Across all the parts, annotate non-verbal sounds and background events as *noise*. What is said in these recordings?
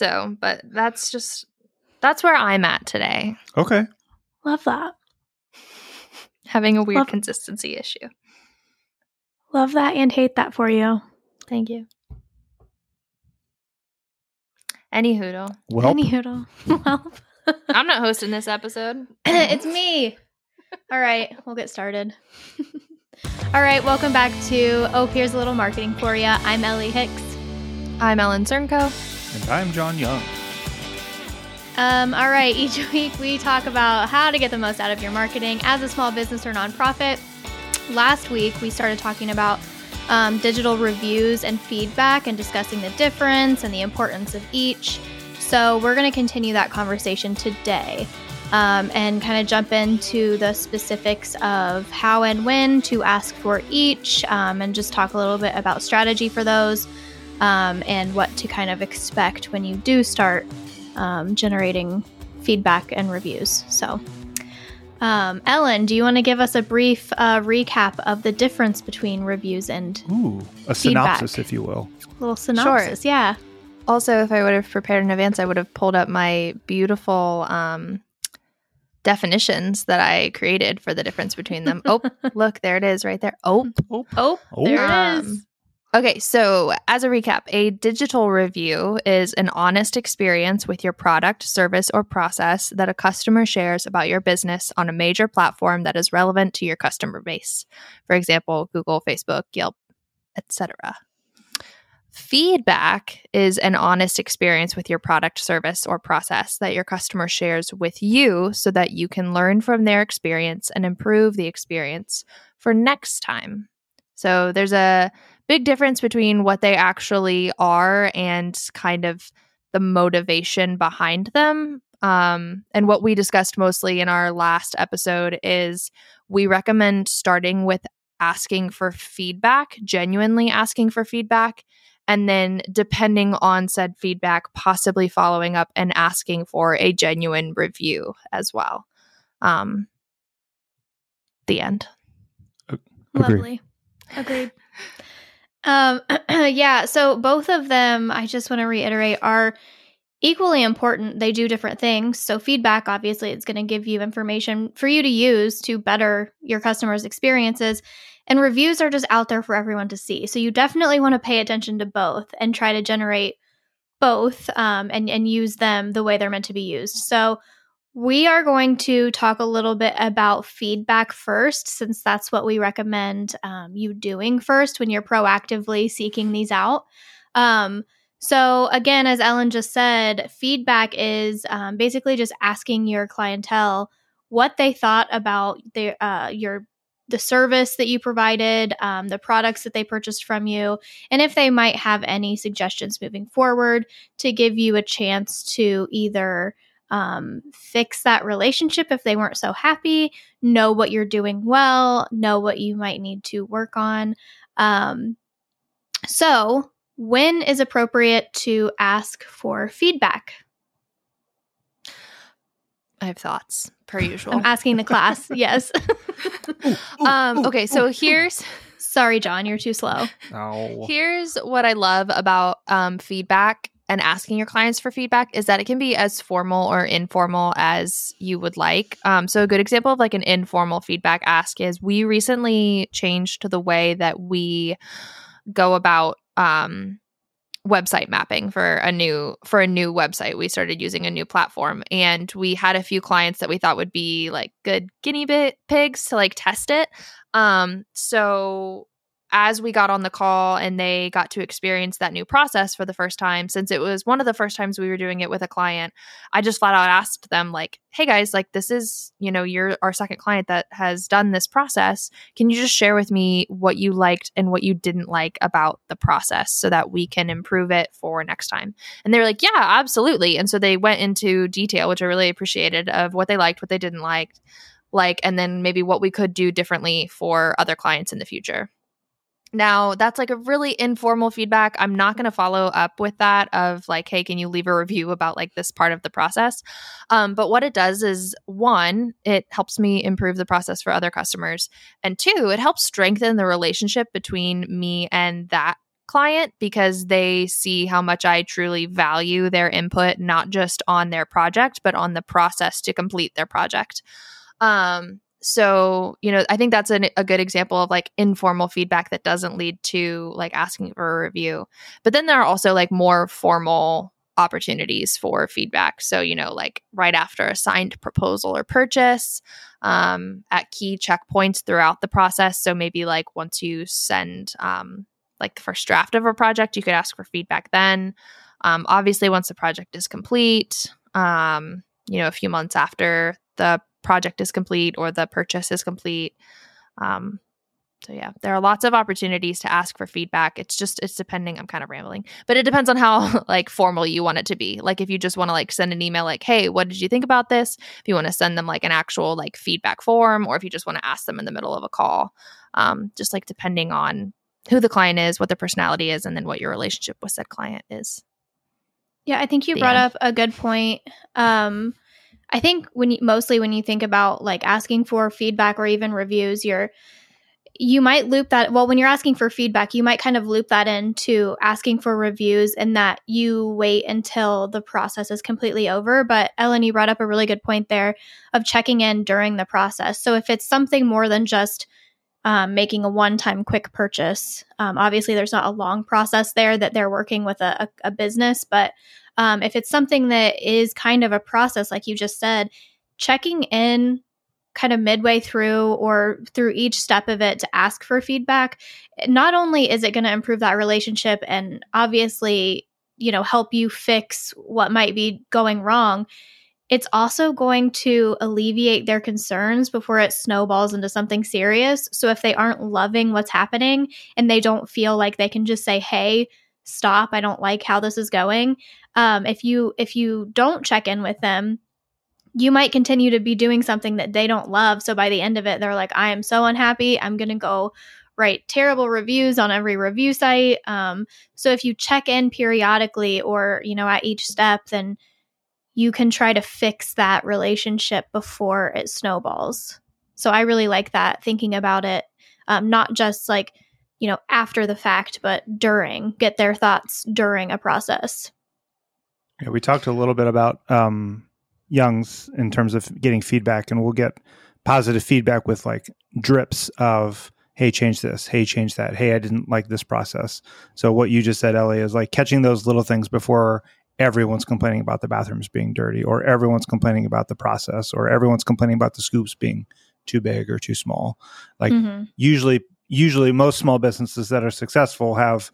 So, but that's just that's where I'm at today. Okay. Love that. Having a weird Love- consistency issue. Love that and hate that for you. Thank you. Any hoodle. Well, Any hoodle. *laughs* well, *laughs* I'm not hosting this episode. *clears throat* it's me. All right, we'll get started. *laughs* All right, welcome back to Oh, here's a little marketing for you. I'm Ellie Hicks. I'm Ellen Cernko. And I'm John Young. Um, all right, each *laughs* week we talk about how to get the most out of your marketing as a small business or nonprofit. Last week we started talking about um, digital reviews and feedback and discussing the difference and the importance of each. So we're going to continue that conversation today um, and kind of jump into the specifics of how and when to ask for each um, and just talk a little bit about strategy for those um, and what to kind of expect when you do start um, generating feedback and reviews. So, um, Ellen, do you want to give us a brief uh, recap of the difference between reviews and Ooh, a Feedback. synopsis, if you will. A little synopsis? sure. Yeah. Also, if I would have prepared in advance, I would have pulled up my beautiful um, definitions that I created for the difference between them. *laughs* Oh, look, there it is right there. Oh, Oh, Oh, Oh. there it Um, is. Okay, so as a recap, a digital review is an honest experience with your product, service, or process that a customer shares about your business on a major platform that is relevant to your customer base. For example, Google, Facebook, Yelp, etc. Feedback is an honest experience with your product, service, or process that your customer shares with you so that you can learn from their experience and improve the experience for next time. So there's a big difference between what they actually are and kind of the motivation behind them. Um, and what we discussed mostly in our last episode is we recommend starting with asking for feedback, genuinely asking for feedback, and then depending on said feedback, possibly following up and asking for a genuine review as well. Um, the end. Agreed. Lovely. Agreed. Um, *clears throat* yeah, so both of them, I just want to reiterate, are equally important. They do different things. So, feedback, obviously, it's going to give you information for you to use to better your customers' experiences. And reviews are just out there for everyone to see. So, you definitely want to pay attention to both and try to generate both um, and, and use them the way they're meant to be used. So, we are going to talk a little bit about feedback first, since that's what we recommend um, you doing first when you're proactively seeking these out. Um, so, again, as Ellen just said, feedback is um, basically just asking your clientele what they thought about uh, your the service that you provided, um, the products that they purchased from you, and if they might have any suggestions moving forward to give you a chance to either um, fix that relationship if they weren't so happy, know what you're doing well, know what you might need to work on. Um, so, when is appropriate to ask for feedback? I have thoughts, per *laughs* usual. I'm asking the class. *laughs* yes. *laughs* um, okay, so here's Sorry, John, you're too slow. Ow. here's what I love about um, feedback and asking your clients for feedback is that it can be as formal or informal as you would like. Um, so a good example of like an informal feedback ask is we recently changed the way that we go about um, website mapping for a new for a new website we started using a new platform and we had a few clients that we thought would be like good guinea pigs to like test it um so as we got on the call and they got to experience that new process for the first time since it was one of the first times we were doing it with a client i just flat out asked them like hey guys like this is you know you're our second client that has done this process. Can you just share with me what you liked and what you didn't like about the process so that we can improve it for next time? And they were like yeah absolutely. And so they went into detail which i really appreciated of what they liked what they didn't like like and then maybe what we could do differently for other clients in the future now, that's like a really informal feedback. I'm not going to follow up with that of like, hey, can you leave a review about like this part of the process? Um, but what it does is one, it helps me improve the process for other customers. And two, it helps strengthen the relationship between me and that client because they see how much I truly value their input, not just on their project, but on the process to complete their project. Um, so you know i think that's an, a good example of like informal feedback that doesn't lead to like asking for a review. But then there are also like more formal opportunities for feedback. So you know like right after a signed proposal or purchase um, at key checkpoints throughout the process. So maybe like once you send um, like the first draft of a project you could ask for feedback then. Um, obviously once the project is complete um, you know a few months after the project is complete or the purchase is complete. Um, so yeah, there are lots of opportunities to ask for feedback. It's just it's depending. I'm kind of rambling, but it depends on how *laughs* like formal you want it to be. Like if you just want to like send an email like, "Hey, what did you think about this?" If you want to send them like an actual like feedback form, or if you just want to ask them in the middle of a call, um, just like depending on who the client is, what their personality is, and then what your relationship with said client is. Yeah, I think you the brought end. up a good point. Um, I think when you, mostly when you think about like asking for feedback or even reviews, you're you might loop that well when you're asking for feedback you might kind of loop that into asking for reviews and that you wait until the process is completely over. But ellen you brought up a really good point there of checking in during the process. So if it's something more than just um, making a one-time quick purchase um, obviously there's not a long process there that they're working with a, a, a business but um, if it's something that is kind of a process, like you just said, checking in kind of midway through or through each step of it to ask for feedback, not only is it going to improve that relationship and obviously, you know, help you fix what might be going wrong, it's also going to alleviate their concerns before it snowballs into something serious. So if they aren't loving what's happening and they don't feel like they can just say, hey, stop. I don't like how this is going. Um, if you if you don't check in with them you might continue to be doing something that they don't love. So by the end of it they're like i am so unhappy. I'm going to go write terrible reviews on every review site. Um, so if you check in periodically or you know at each step then you can try to fix that relationship before it snowballs. So i really like that thinking about it. Um, not just like you know, after the fact, but during, get their thoughts during a process. Yeah, we talked a little bit about um, Young's in terms of getting feedback, and we'll get positive feedback with like drips of, hey, change this, hey, change that, hey, I didn't like this process. So, what you just said, Ellie, is like catching those little things before everyone's complaining about the bathrooms being dirty, or everyone's complaining about the process, or everyone's complaining about the scoops being too big or too small. Like, mm-hmm. usually usually most small businesses that are successful have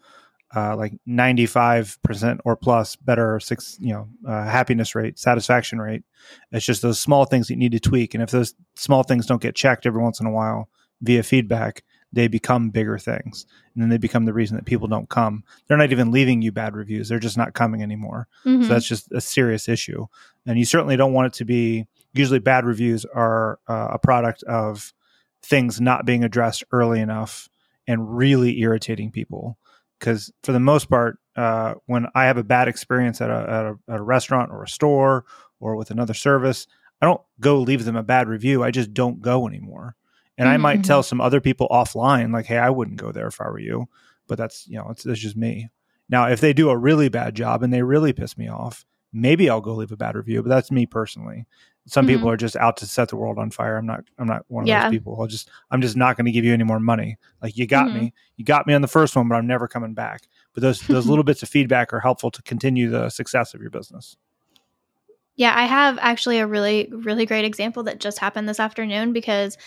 uh, like 95% or plus better six, you know, uh, happiness rate, satisfaction rate. It's just those small things that you need to tweak. And if those small things don't get checked every once in a while via feedback, they become bigger things. And then they become the reason that people don't come. They're not even leaving you bad reviews. They're just not coming anymore. Mm-hmm. So that's just a serious issue. And you certainly don't want it to be, usually bad reviews are uh, a product of things not being addressed early enough and really irritating people. Because for the most part, uh, when I have a bad experience at a, at a, at a restaurant or a store or with another service, I don't go leave them a bad review. I just don't go anymore. And mm-hmm. I might tell mm-hmm. some other people offline, like, hey, I wouldn't go there if I were you. But that's, you know, it's, it's just me. Now, if they do a really bad job and they really piss me off, maybe I'll go leave a bad review, but that's me personally some mm-hmm. people are just out to set the world on fire. I'm not I'm not one of yeah. those people. I'll just I'm just not going to give you any more money. Like you got mm-hmm. me. You got me on the first one, but I'm never coming back. But those those little *laughs* bits of feedback are helpful to continue the success of your business. Yeah, I have actually a really really great example that just happened this afternoon because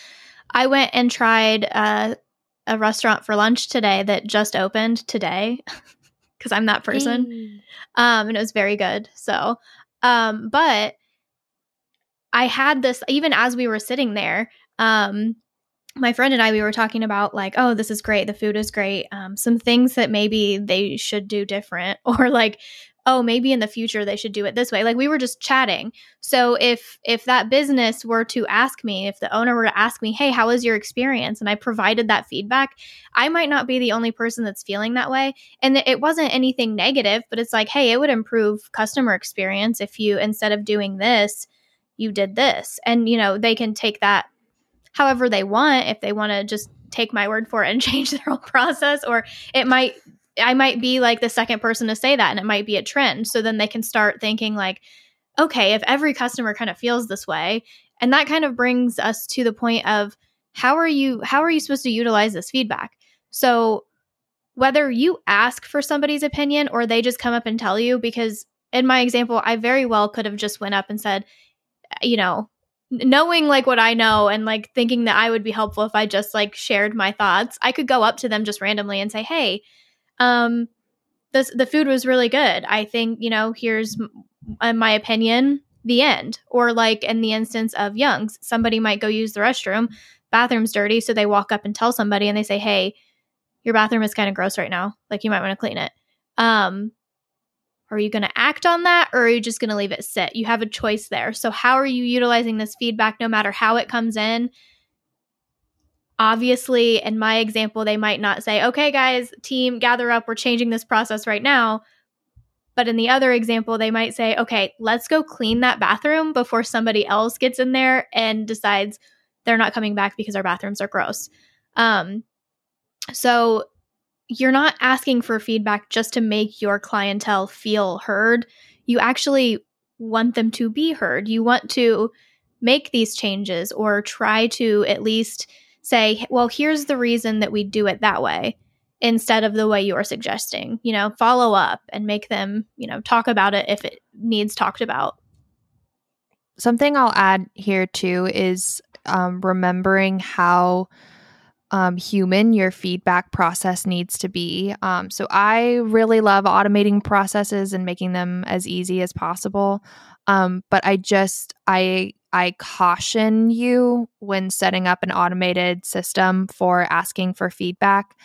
I went and tried uh, a restaurant for lunch today that just opened today *laughs* because I'm that person. Um, and it was very good. So, um, but I had this even as we were sitting there. Um, my friend and I, we were talking about like, oh, this is great. The food is great. Um, some things that maybe they should do different, *laughs* or like, oh, maybe in the future they should do it this way. Like we were just chatting. So if if that business were to ask me, if the owner were to ask me, hey, how was your experience, and I provided that feedback, I might not be the only person that's feeling that way. And it wasn't anything negative, but it's like, hey, it would improve customer experience if you instead of doing this you did this. And, you know, they can take that however they want if they want to just take my word for it and *laughs* change their whole process or it might I might be like the second person to say that and it might be a trend. So then they can start thinking like, okay, if every customer kind of feels this way, and that kind of brings us to the point of how are you how are you supposed to utilize this feedback? So whether you ask for somebody's opinion or they just come up and tell you because in my example, I very well could have just went up and said, you know, knowing like what I know and like thinking that I would be helpful if I just like shared my thoughts, I could go up to them just randomly and say, "Hey, um this the food was really good. I think, you know, here's m- my opinion, the end." Or like in the instance of Young's, somebody might go use the restroom, bathroom's dirty, so they walk up and tell somebody and they say, "Hey, your bathroom is kind of gross right now. Like you might want to clean it." Um are you going to act on that or are you just going to leave it sit? You have a choice there. So, how are you utilizing this feedback no matter how it comes in? Obviously, in my example, they might not say, okay, guys, team, gather up. We're changing this process right now. But in the other example, they might say, okay, let's go clean that bathroom before somebody else gets in there and decides they're not coming back because our bathrooms are gross. Um, so you're not asking for feedback just to make your clientele feel heard. You actually want them to be heard. You want to make these changes or try to at least say, well, here's the reason that we do it that way instead of the way you're suggesting. You know, follow up and make them, you know, talk about it if it needs talked about. Something I'll add here too is um, remembering how um, human your feedback process needs to be. Um, so I really love automating processes and making them as easy as possible. Um, but I just I I caution you when setting up an automated system for asking for feedback.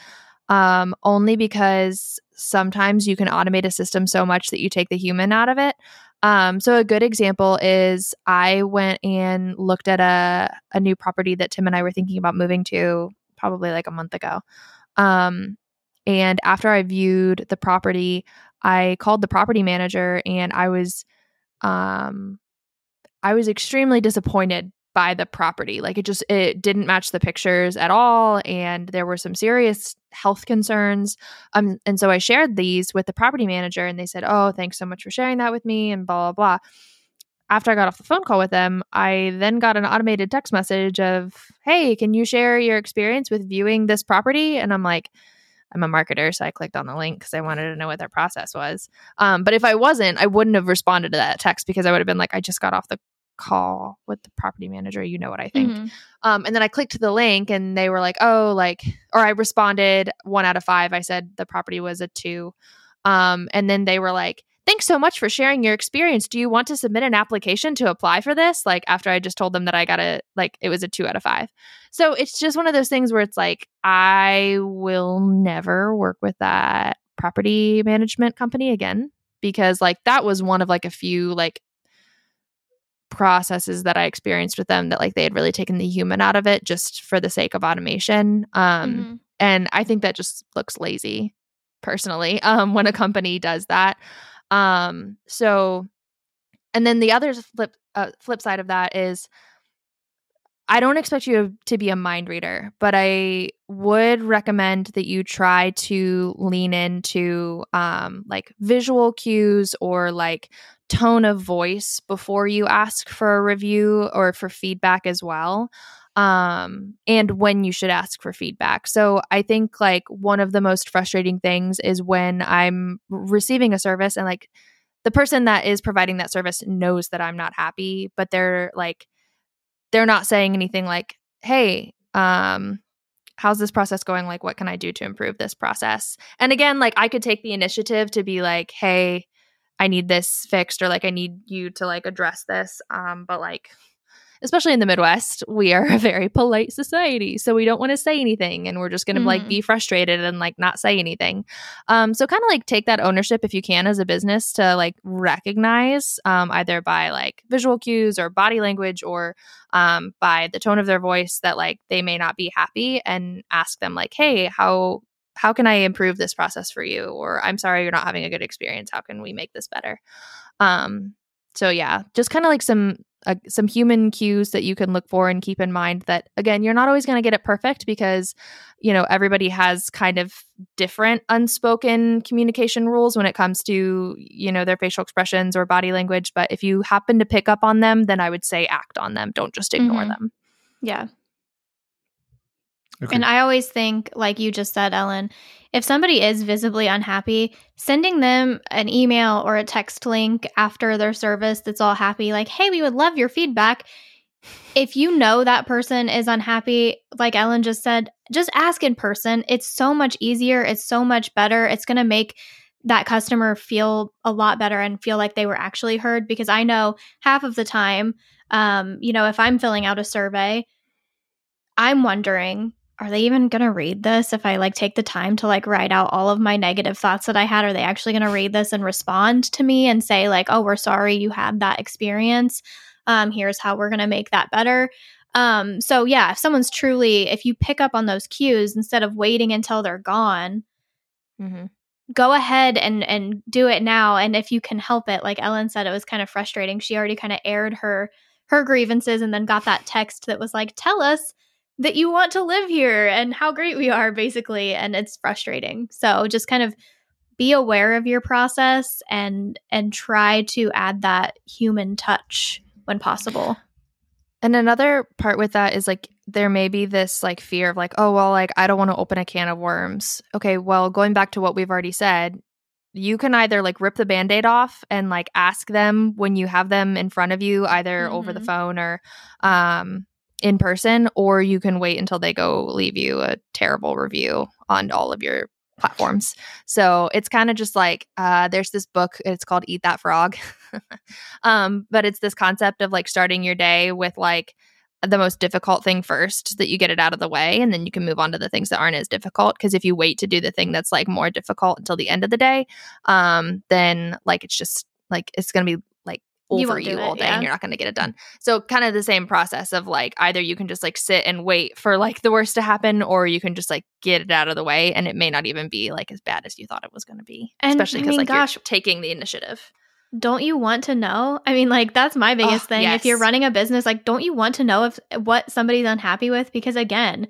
Um, only because sometimes you can automate a system so much that you take the human out of it. Um, so a good example is I went and looked at a, a new property that Tim and I were thinking about moving to probably like a month ago. Um, and after I viewed the property, I called the property manager and I was um I was extremely disappointed by the property. Like it just it didn't match the pictures at all and there were some serious health concerns. Um and so I shared these with the property manager and they said, "Oh, thanks so much for sharing that with me" and blah blah blah after I got off the phone call with them, I then got an automated text message of, Hey, can you share your experience with viewing this property? And I'm like, I'm a marketer, so I clicked on the link because I wanted to know what their process was. Um, but if I wasn't, I wouldn't have responded to that text because I would have been like, I just got off the call with the property manager. You know what I think. Mm-hmm. Um, and then I clicked the link and they were like, oh, like, or I responded one out of five. I said the property was a two. Um, and then they were like, thanks so much for sharing your experience. Do you want to submit an application to apply for this? Like after I just told them that I got a like it was a 2 out of 5. So it's just one of those things where it's like I will never work with that property management company again because like that was one of like a few like processes that I experienced with them that like they had really taken the human out of it just for the sake of automation. Um mm-hmm. and I think that just looks lazy personally *laughs* um when a company does that. Um, so, and then the other flip uh, flip side of that is, I don't expect you to be a mind reader, but I would recommend that you try to lean into um, like visual cues or like tone of voice before you ask for a review or for feedback as well um, and when you should ask for feedback. So I think like one of the most frustrating things is when I'm receiving a service and like the person that is providing that service knows that I'm not happy, but they're like, they're not saying anything like, hey, um, how's this process going? Like, what can I do to improve this process? And again, like, I could take the initiative to be like, hey, I need this fixed, or like, I need you to like address this. Um, but like, especially in the Midwest, we are a very polite society. So we don't want to say anything and we're just going to mm. like be frustrated and like not say anything. Um, so kind of like take that ownership if you can as a business to like recognize um, either by like visual cues or body language or um, by the tone of their voice that like they may not be happy and ask them like, hey, how how can I improve this process for you? Or I'm sorry you're not having a good experience. How can we make this better? Um, so yeah, just kind of like some uh, some human cues that you can look for and keep in mind that again you're not always going to get it perfect because you know everybody has kind of different unspoken communication rules when it comes to you know their facial expressions or body language but if you happen to pick up on them then i would say act on them don't just ignore Mhm. them Yeah. Okay. And I always think, like you just said, Ellen, if somebody is visibly unhappy, sending them an email or a text link after their service that's all happy, like, hey, we would love your feedback. If you know that person is unhappy, like Ellen just said, just ask in person. It's so much easier. It's so much better. It's going to make that customer feel a lot better and feel like they were actually heard because I know half of the time, um, you know, if I'm filling out a survey, I'm wondering, are they even going to read this if I like take the time to like write out all of my negative thoughts that I had? Are they actually going to read this and respond to me and say like, "Oh, we're sorry you had that experience. Um here's how we're going to make that better." Um so yeah, if someone's truly if you pick up on those cues instead of waiting until they're gone, mm-hmm. go ahead and and do it now and if you can help it like ellen said it was kind of frustrating she already kind of aired her her grievances and then got that text that was like tell us that you want to live here and how great we are basically and it's frustrating so just kind of be aware of your process and and try to add that human touch when possible And another part with that is like there may be this like fear of like, oh well, like I don't want to open a can of worms. Okay, well, going back to what we've already said, you can either like rip the band-aid off and like ask them when you have them in front of you, either over the Mhm. phone or um in person, or you can wait until they go leave you a terrible review on all of your platforms. So it's kind of just like uh, there's this book. It's called Eat That Frog, *laughs* um, but it's this concept of like starting your day with like the most difficult thing first, so that you get it out of the way, and then you can move on to the things that aren't as difficult. Because if you wait to do the thing that's like more difficult until the end of the day, um, then like it's just like it's gonna be You over you, it, all day, yeah. and you're not gonna get it done. So kind of the same process of like either you can just like sit and wait for like the worst to happen, or you can just like get it out of the way, and it may not even be like as bad as you thought it was going to be. And, Especially I because mean, like gosh- you're taking the initiative. don't you want to know? I mean, like that's my biggest Oh, thing. If you're running a business, like don't you want to know if what somebody's unhappy with? Because again,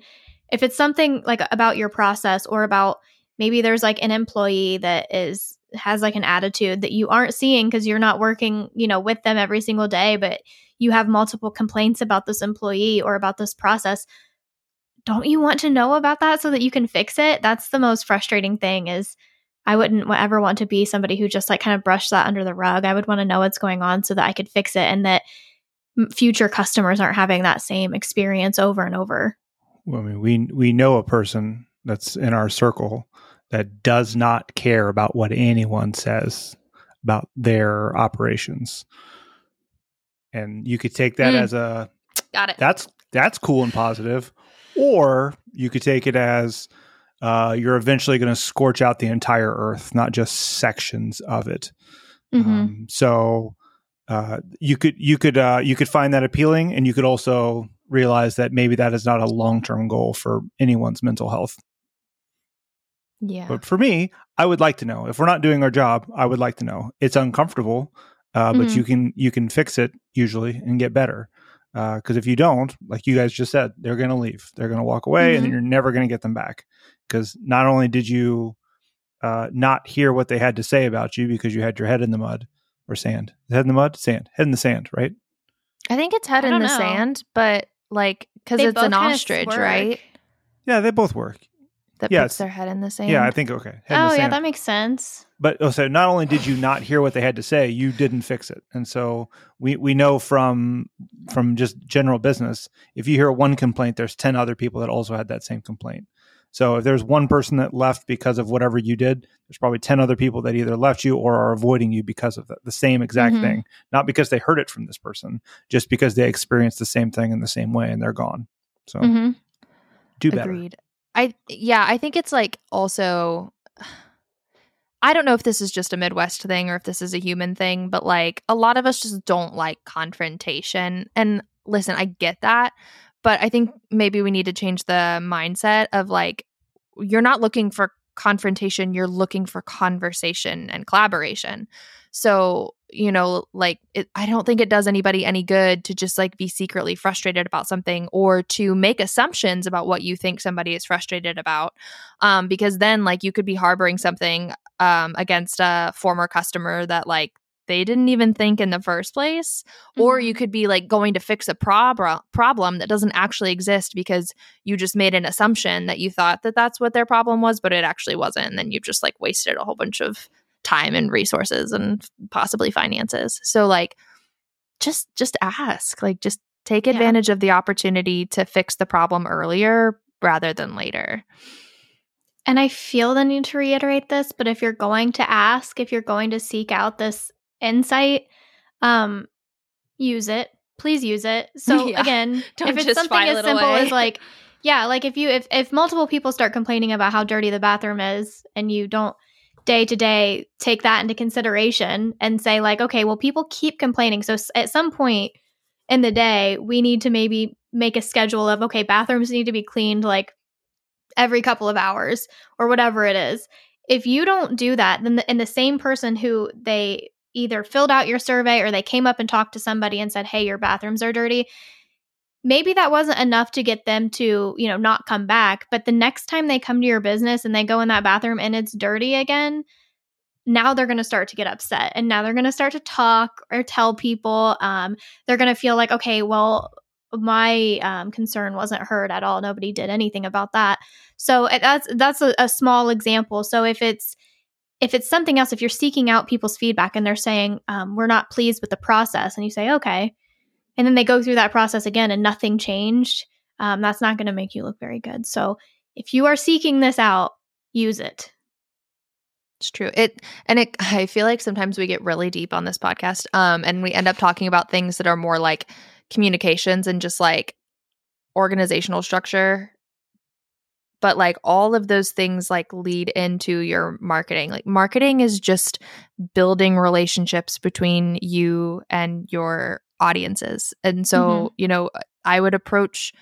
if it's something like about your process or about maybe there's like an employee that is has like an attitude that you aren't seeing because you're not working, you know, with them every single day, but you have multiple complaints about this employee or about this process. Don't you want to know about that so that you can fix it? That's the most frustrating thing is I wouldn't ever want to be somebody who just like kind of brushed that under the rug. I would want to know what's going on so that I could fix it and that future customers aren't having that same experience over and over. Well, I mean, we we know a person that's in our circle that does not care about what anyone says about their operations, and you could take that Mm. as a Got it. that's that's cool and positive, or you could take it as uh, you're eventually going to scorch out the entire earth, not just sections of it. Mm-hmm. Um, so uh, you could you could uh, you could find that appealing, and you could also realize that maybe that is not a long term goal for anyone's mental health. Yeah. But for me, I would like to know if we're not doing our job. I would like to know. It's uncomfortable, uh, but Mhm. you can you can fix it usually and get better. Because if you don't, like you guys just said, they're going to leave. They're going to walk away, and Mhm. you're never going to get them back. Because not only did you uh, not hear what they had to say about you because you had your head in the mud or sand, head in the mud, sand, head in the sand, right? I think it's head in the know. sand, but like because it's an ostrich, work. right? Yeah, they both work. That Yeah, puts it's- their head in the sand. Yeah, I think okay. Head in Oh, the yeah, that makes sense. but oh, so not only did you not hear what they had to say, you didn't fix it. And so we we know from from just general business, if you hear one complaint, there's ten other people that also had that same complaint. So if there's one person that left because of whatever you did, there's probably ten other people that either left you or are avoiding you because of the, the same exact Mhm. thing. Not because they heard it from this person, just because they experienced the same thing in the same way and they're gone. So hmm do better. Agreed. I yeah, I think it's like also I don't know if this is just a Midwest thing or if this is a human thing, but like a lot of us just don't like confrontation. And listen, I get that, but I think maybe we need to change the mindset of like you're not looking for confrontation, you're looking for conversation and collaboration. So you know, like it, I don't think it does anybody any good to just like be secretly frustrated about something or to make assumptions about what you think somebody is frustrated about. Um, because then like you could be harboring something um, against a former customer that like they didn't even think in the first place mm-hmm. or you could be like going to fix a prob- problem that doesn't actually exist because you just made an assumption that you thought that that's what their problem was but it actually wasn't and then you've just like wasted a whole bunch of time and resources and possibly finances. So like just just ask, like just take advantage yeah. of the opportunity to fix the problem earlier rather than later. And I feel the need to reiterate this, but if you're going to ask, if you're going to seek out this insight, um use it. Please use it. So *laughs* yeah. again, *laughs* Don't if it's something as simple away. as like *laughs* yeah, like if you if if multiple people start complaining about how dirty the bathroom is and you don't day to day take that into consideration and say like okay well people keep complaining. So at some point in the day we need to maybe make a schedule of okay bathrooms need to be cleaned like every couple of hours or whatever it is. If you don't do that then the, the same person who they either filled out your survey or they came up and talked to somebody and said hey your bathrooms are dirty maybe that wasn't enough to get them to, you know, not come back. But the next time they come to your business and they go in that bathroom and it's dirty again, now they're going to start to get upset and now they're going to start to talk or tell people. Um, they're going to feel like, okay, well, my um, concern wasn't heard at all. Nobody did anything about that. So eh, that's that's a, a small example. So if it's if it's something else, if you're seeking out people's feedback and they're saying um, we're not pleased with the process, and you say, okay, and then they go through that process again and nothing changed, um, that's not going to make you look very good. So if you are seeking this out, use it. It's true. It and it I feel like sometimes we get really deep on this podcast um and we end up talking about things that are more like communications and just like organizational structure but like all of those things like lead into your marketing like marketing is just building relationships between you and your audiences. And so, mm-hmm. you know, I would approach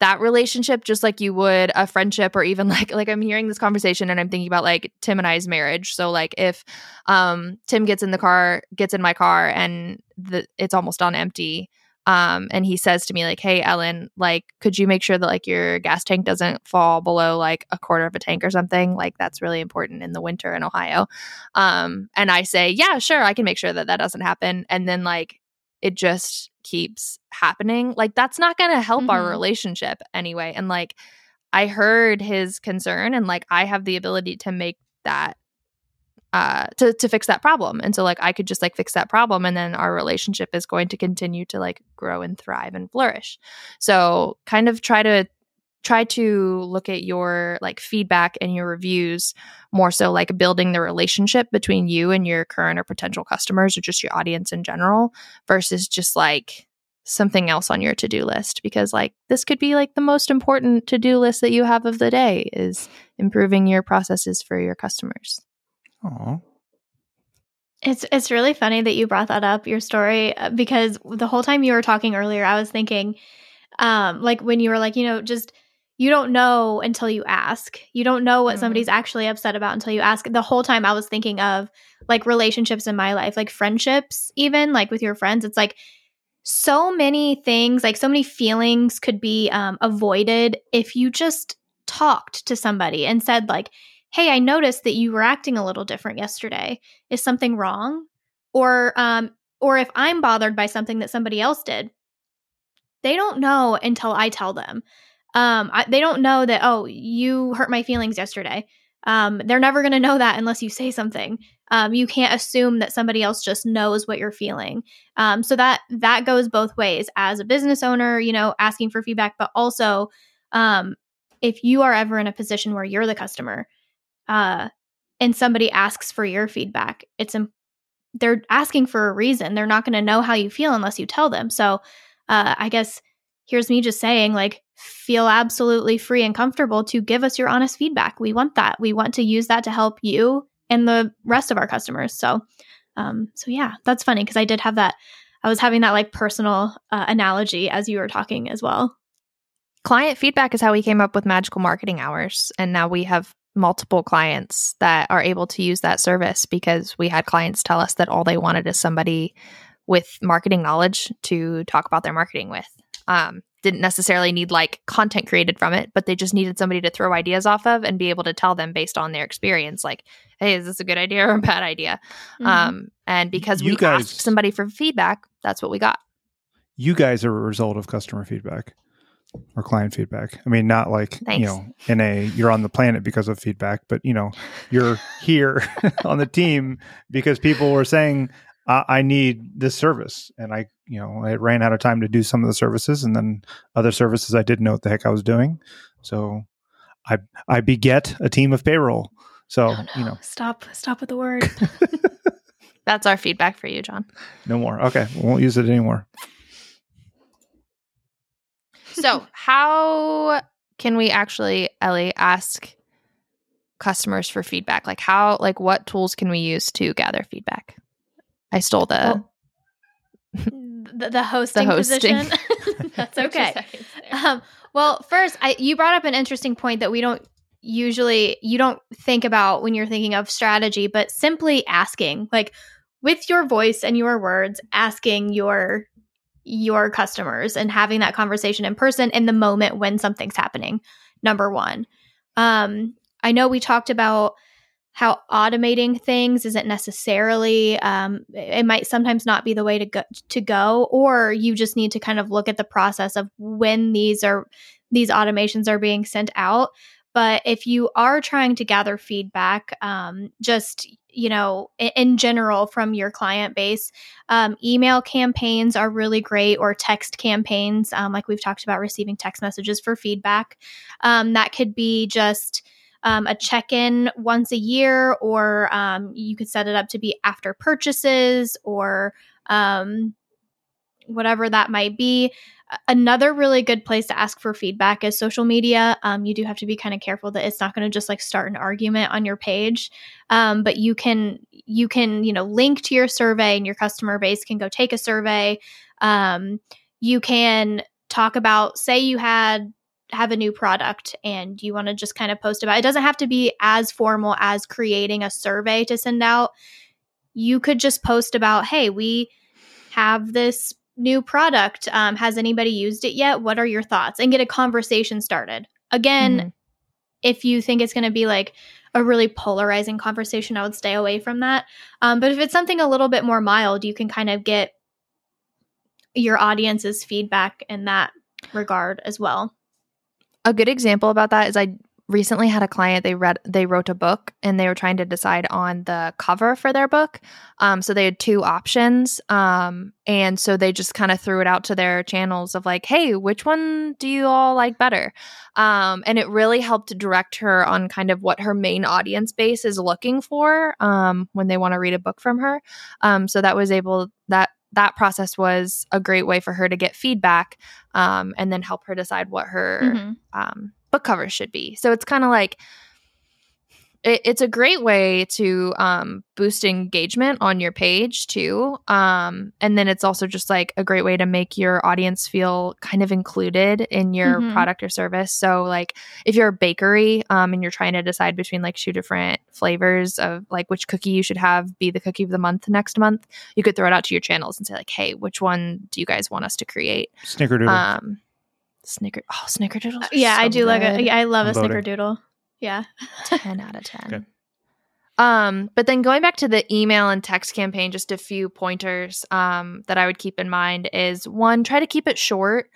that relationship just like you would a friendship or even *laughs* like like I'm hearing this conversation and I'm thinking about like Tim and I's marriage. So like if um Tim gets in the car, gets in my car and the it's almost on empty, um and he says to me like, "Hey Ellen, like could you make sure that like your gas tank doesn't fall below like a quarter of a tank or something? Like that's really important in the winter in Ohio." Um and I say, "Yeah, sure, I can make sure that that doesn't happen." And then like it just keeps happening like that's not going to help mm-hmm. our relationship anyway and like i heard his concern and like i have the ability to make that uh to to fix that problem and so like i could just like fix that problem and then our relationship is going to continue to like grow and thrive and flourish so kind of try to try to look at your like feedback and your reviews more so like building the relationship between you and your current or potential customers or just your audience in general versus just like something else on your to-do list because like this could be like the most important to-do list that you have of the day is improving your processes for your customers. Oh. It's it's really funny that you brought that up your story uh, because the whole time you were talking earlier I was thinking um like when you were like you know just you don't know until you ask. You don't know what mm-hmm. somebody's actually upset about until you ask. The whole time I was thinking of like relationships in my life, like friendships, even like with your friends. It's like so many things, like so many feelings could be um, avoided if you just talked to somebody and said, like, hey, I noticed that you were acting a little different yesterday. Is something wrong? Or, um, or if I'm bothered by something that somebody else did, they don't know until I tell them um, I, they don't know that oh you hurt my feelings yesterday. Um, they're never going to know that unless you say something. Um, you can't assume that somebody else just knows what you're feeling. Um, so that that goes both ways. As a business owner you know asking for feedback but also um, if you are ever in a position where you're the customer uh, and somebody asks for your feedback it's Im- they're asking for a reason. They're not going to know how you feel unless you tell them. So uh, i guess here's me just saying like feel absolutely free and comfortable to give us your honest feedback. We want that. We want to use that to help you and the rest of our customers. So um so yeah that's funny because i did have that i was having that like personal uh, analogy as you were talking as well. Client feedback is how we came up with magical marketing hours and now we have multiple clients that are able to use that service because we had clients tell us that all they wanted is somebody with marketing knowledge to talk about their marketing with. Um, didn't necessarily need like content created from it, but they just needed somebody to throw ideas off of and be able to tell them based on their experience, like, hey, is this a good idea or a bad idea? Mhm. Um, and because You we guys- asked somebody for feedback, that's what we got. You guys are a result of customer feedback or client feedback. I mean, not like Thanks. you know, in a you're on the planet because of feedback, but you know, you're *laughs* here *laughs* on the team because people were saying, I, "I need this service," and I, you know, I ran out of time to do some of the services, and then other services I didn't know what the heck I was doing. So, I I beget a team of payroll. So Oh, no. you know, stop, stop with the word. *laughs* That's our feedback for you, John. no more. Okay, we won't use it anymore. So, how can we actually, Ellie, ask customers for feedback? Like, how, like, what tools can we use to gather feedback? I stole the. Well, the, the hosting, hosting. position. *laughs* *laughs* That's okay. Um, well, first, I you brought up an interesting point that we don't usually you don't think about when you're thinking of strategy, but simply asking, like with your voice and your words, asking your your customers and having that conversation in person in the moment when something's happening. Number one, um, I know we talked about how automating things isn't necessarily um, it might sometimes not be the way to go to go or you just need to kind of look at the process of when these are these automations are being sent out. But if you are trying to gather feedback um, just you know in, in general from your client base um, email campaigns are really great or text campaigns um, like we've talked about receiving text messages for feedback. Um, that could be just um, a check in once a year, or um, you could set it up to be after purchases or um, whatever that might be. Another really good place to ask for feedback is social media. Um, you do have to be kind of careful that it's not going to just like start an argument on your page, um, but you can you can you know link to your survey and your customer base can go take a survey. Um, you can talk about say you had have a new product and you want to just kind of post about it. It doesn't have to be as formal as creating a survey to send out. You could just post about, hey, we have this new product. Um, has anybody used it yet? What are your thoughts? And get a conversation started. Again, Mhm. if you think it's going to be like a really polarizing conversation, I would stay away from that. Um, but if it's something a little bit more mild, you can kind of get your audience's feedback in that regard as well. A good example about that is I recently had a client they read they wrote a book and they were trying to decide on the cover for their book. Um, so they had two options um, and so they just kind of threw it out to their channels of like hey which one do you all like better? Um, and it really helped direct her on kind of what her main audience base is looking for um, when they want to read a book from her. Um, so that was able that that process was a great way for her to get feedback um, and then help her decide what her Mhm. um, book cover should be. So it's kind of like it, it's a great way to um, boost engagement on your page too. Um, and then it's also just like a great way to make your audience feel kind of included in your Mhm. product or service. So like if you're a bakery um, and you're trying to decide between like two different flavors of like which cookie you should have be the cookie of the month next month, you could throw it out to your channels and say like, hey, which one do you guys want us to create? Snickerdoodle. Um, Snicker. Oh, Snickerdoodles. are Yeah, I so do like a. Yeah, I love I'm a voting. snickerdoodle. Yeah. *laughs* 10 out of 10. Good. Um, but then going back to the email and text campaign, just a few pointers um, that I would keep in mind is one, try to keep it short.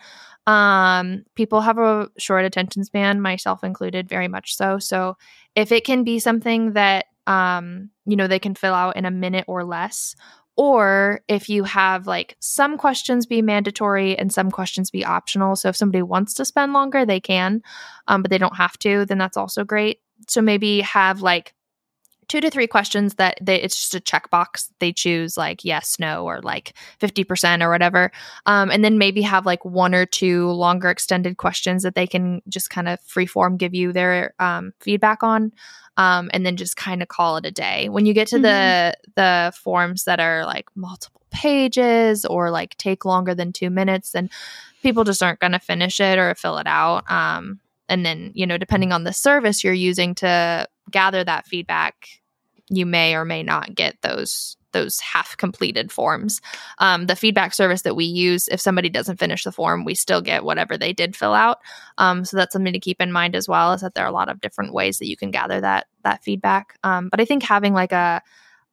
Um, people have a short attention span, myself included, very much so. So if it can be something that um, you know they can fill out in a minute or less, or if you have like some questions be mandatory and some questions be optional. So if somebody wants to spend longer, they can, um, but they don't have to, then that's also great. So maybe have like two to three questions that they, it's just a checkbox. They choose like yes, no, or like 50% or whatever. Um, and then maybe have like one or two longer extended questions that they can just kind of freeform give you their um, feedback on. Um, and then just kind of call it a day. When you get to the the forms that are like multiple pages or like take longer than two minutes, then people just aren't going to finish it or fill it out. Um, and then you know depending on the service you're using to gather that feedback, you may or may not get those those half completed forms. Um, the feedback service that we use, if somebody doesn't finish the form, we still get whatever they did fill out. Um, so that's something to keep in mind as well. Is that there are a lot of different ways that you can gather that that feedback. Um, but I think having like a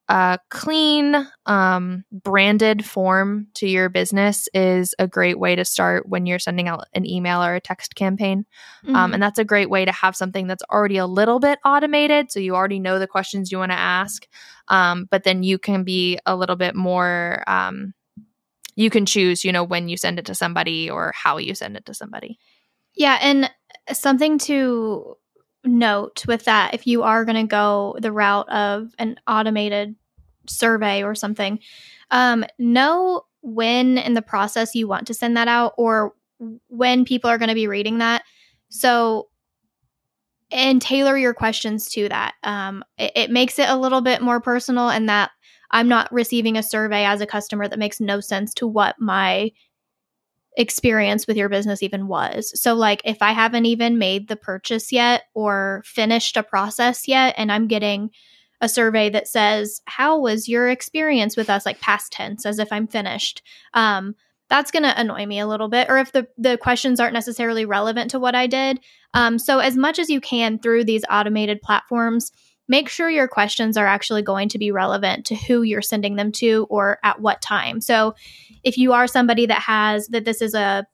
a clean, um, branded form to your business is a great way to start when you're sending out an email or a text campaign. Um, Mhm. Um, and that's a great way to have something that's already a little bit automated. So you already know the questions you want to ask. Um, but then you can be a little bit more, um, you can choose, you know, when you send it to somebody or how you send it to somebody. Yeah, and something to note with that if you are going to go the route of an automated survey or something, um, know when in the process you want to send that out or when people are going to be reading that. So, and tailor your questions to that. Um, it, it makes it a little bit more personal, and that I'm not receiving a survey as a customer that makes no sense to what my experience with your business even was. So, like, if I haven't even made the purchase yet or finished a process yet, and I'm getting a survey that says, How was your experience with us? Like past tense, as if I'm finished. Um, that's going to annoy me a little bit. Or if the, the questions aren't necessarily relevant to what I did. Um, so, as much as you can through these automated platforms, make sure your questions are actually going to be relevant to who you're sending them to or at what time. So, if you are somebody that has that this is a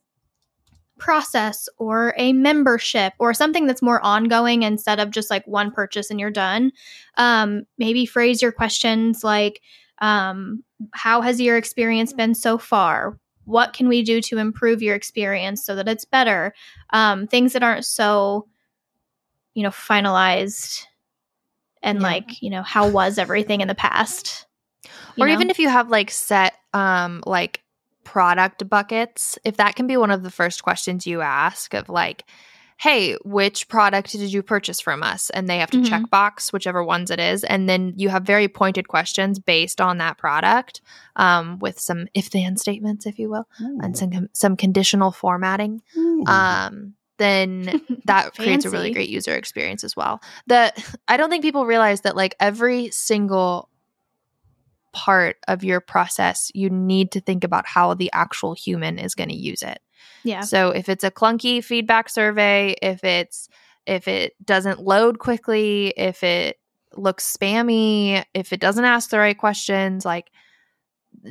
process or a membership or something that's more ongoing instead of just like one purchase and you're done, um, maybe phrase your questions like, um, How has your experience been so far? What can we do to improve your experience so that it's better? Um, things that aren't so, you know, finalized and Yeah. like, you know, how was everything in the past? Or know? even if you have like set um like product buckets if that can be one of the first questions you ask of like hey which product did you purchase from us and they have to Mhm. check box whichever ones it is and then you have very pointed questions based on that product um, with some if then statements if you will and some some conditional formatting um then *laughs* that creates a really great user experience as well. That I don't think people realize that like every single part of your process, you need to think about how the actual human is going to use it. yeah. So if it's a clunky feedback survey, if it's if it doesn't load quickly, if it looks spammy, if it doesn't ask the right questions, like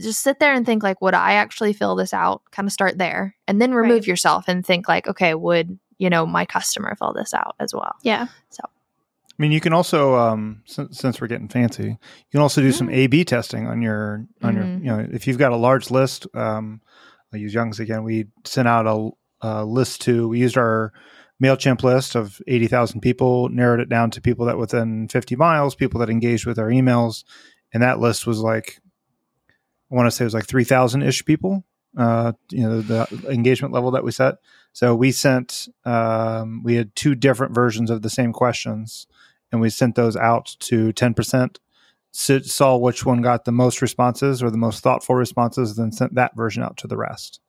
just sit there and think like would I actually fill this out? Kind of start there and then remove Right. yourself and think like okay, would, you know, my customer fill this out as well? Yeah. So i mean, you can also, um, since, since we're getting fancy, you can also do some Mm. A/B testing on your on Mhm. your. You know, if you've got a large list, um, I use Young's again. We sent out a, a list to. We used our Mailchimp list of eighty thousand people, narrowed it down to people that within fifty miles, people that engaged with our emails, and that list was like, I want to say it was like three thousand ish people. Uh, you know, the engagement level that we set. So we sent. Um, we had two different versions of the same questions and we sent those out to 10% s- saw which one got the most responses or the most thoughtful responses then sent that version out to the rest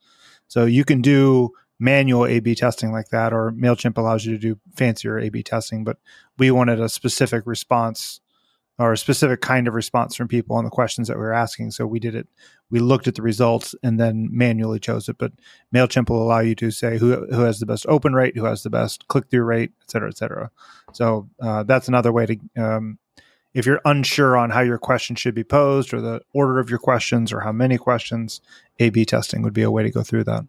so you can do manual a b testing like that or mailchimp allows you to do fancier a b testing but we wanted a specific response or a specific kind of response from people on the questions that we were asking. So we did it we looked at the results and then manually chose it. But mailchimp will allow you to say who, who has the best open rate who has the best click-through rate et cetera et cetera. So uh, that's another way to, um, if you're unsure on how your question should be posed or the order of your questions or how many questions, A B testing would be a way to go through that.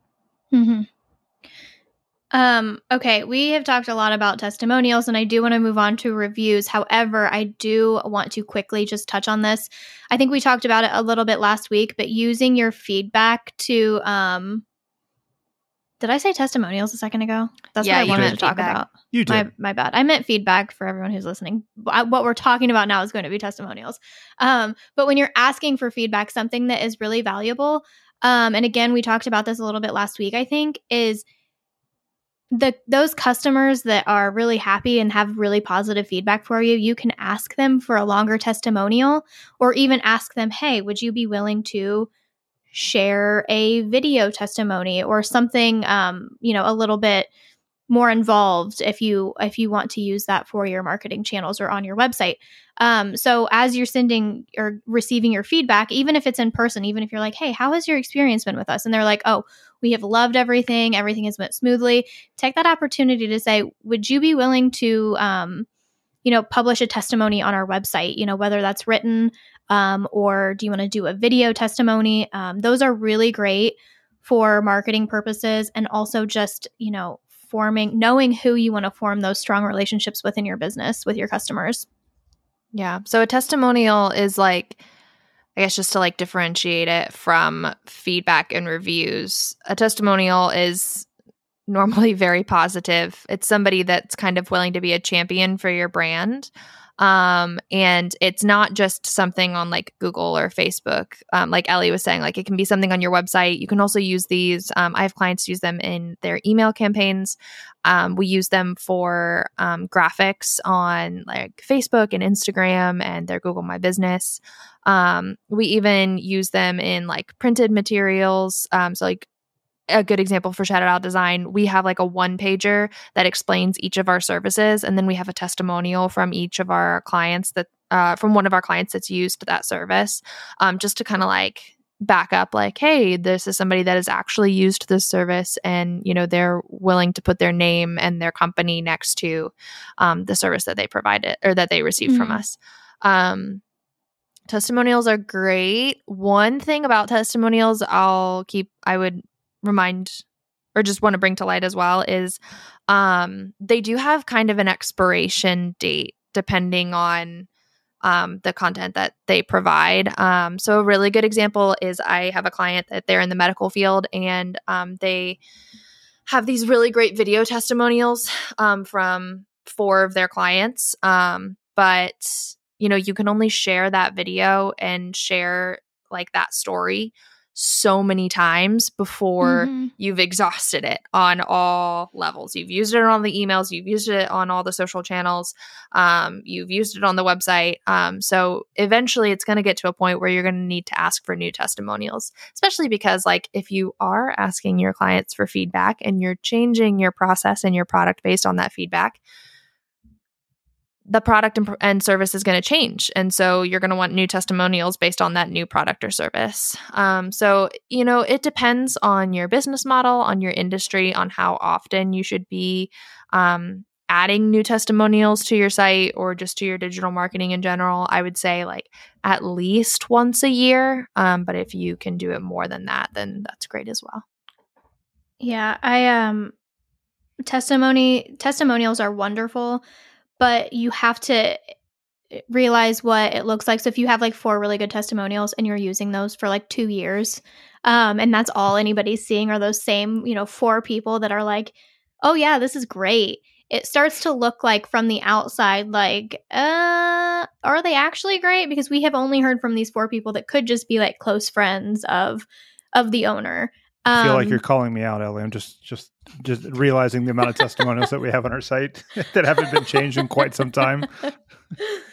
hmm Um, okay, we have talked a lot about testimonials, and I do want to move on to reviews. However, I do want to quickly just touch on this. I think we talked about it a little bit last week, but using your feedback to um did I say testimonials a second ago? That's Yeah, what I you wanted to talk feedback. about. You did. My, my bad. I meant feedback for everyone who's listening. What we're talking about now is going to be testimonials. Um, but when you're asking for feedback, something that is really valuable, um, and again, we talked about this a little bit last week, I think, is the those customers that are really happy and have really positive feedback for you, you can ask them for a longer testimonial or even ask them, hey, would you be willing to share a video testimony or something um, you know, a little bit more involved if you if you want to use that for your marketing channels or on your website. Um, so as you're sending or receiving your feedback even if it's in person even if you're like hey how has your experience been with us? and they're like oh we have loved everything. Everything has went smoothly. Take that opportunity to say would you be willing to um, you know publish a testimony on our website? You know whether that's written um, or do you want to do a video testimony? Um, those are really great for marketing purposes and also just you know forming knowing who you want to form those strong relationships with in your business with your customers. Yeah. So a testimonial is like i guess just to like differentiate it from feedback and reviews a testimonial is normally *laughs* very positive. It's somebody that's kind of willing to be a champion for your brand um, and it's not just something on like Google or Facebook. Um, like Ellie was saying, like it can be something on your website. You can also use these. Um, I have clients use them in their email campaigns. Um, we use them for um, graphics on like Facebook and Instagram and their Google My Business. Um, we even use them in like printed materials. Um, so like a good example for Shout Out Design, we have like a one pager that explains each of our services. And then we have a testimonial from each of our clients that, uh, from one of our clients that's used that service, um, just to kind of like back up, like, hey, this is somebody that has actually used this service and, you know, they're willing to put their name and their company next to um, the service that they provided or that they received mm-hmm. from us. Um, testimonials are great. One thing about testimonials, I'll keep, I would remind or just want to bring to light as well is um, they do have kind of an expiration date depending on um, the content that they provide. Um, so, a really good example is I have a client that they're in the medical field and um, they have these really great video testimonials um, from four of their clients. Um, but, you know, you can only share that video and share like that story so many times before mm-hmm. you've exhausted it on all levels. You've used it on the emails, you've used it on all the social channels, um, you've used it on the website. Um, so eventually it's going to get to a point where you're going to need to ask for new testimonials, especially because, like, if you are asking your clients for feedback and you're changing your process and your product based on that feedback, the product and, and service is going to change. And so you're going to want new testimonials based on that new product or service. Um, so, you know, it depends on your business model, on your industry, on how often you should be um, adding new testimonials to your site or just to your digital marketing in general. I would say like at least once a year. Um, but if you can do it more than that, then that's great as well. Yeah, I um testimony testimonials are wonderful but you have to eh, realize what it looks like. So if you have like four really good testimonials and you're using those for like two years, um, and that's all anybody's seeing are those same, you know, four people that are like, oh yeah, this is great. It starts to look like from the outside, like, uh, are they actually great? Because we have only heard from these four people that could just be like close friends of of the owner. I feel like you're um, calling me out, Ellie. I'm just just just realizing the amount of testimonials that we have on our site *laughs* that haven't been changed in quite some time. *laughs*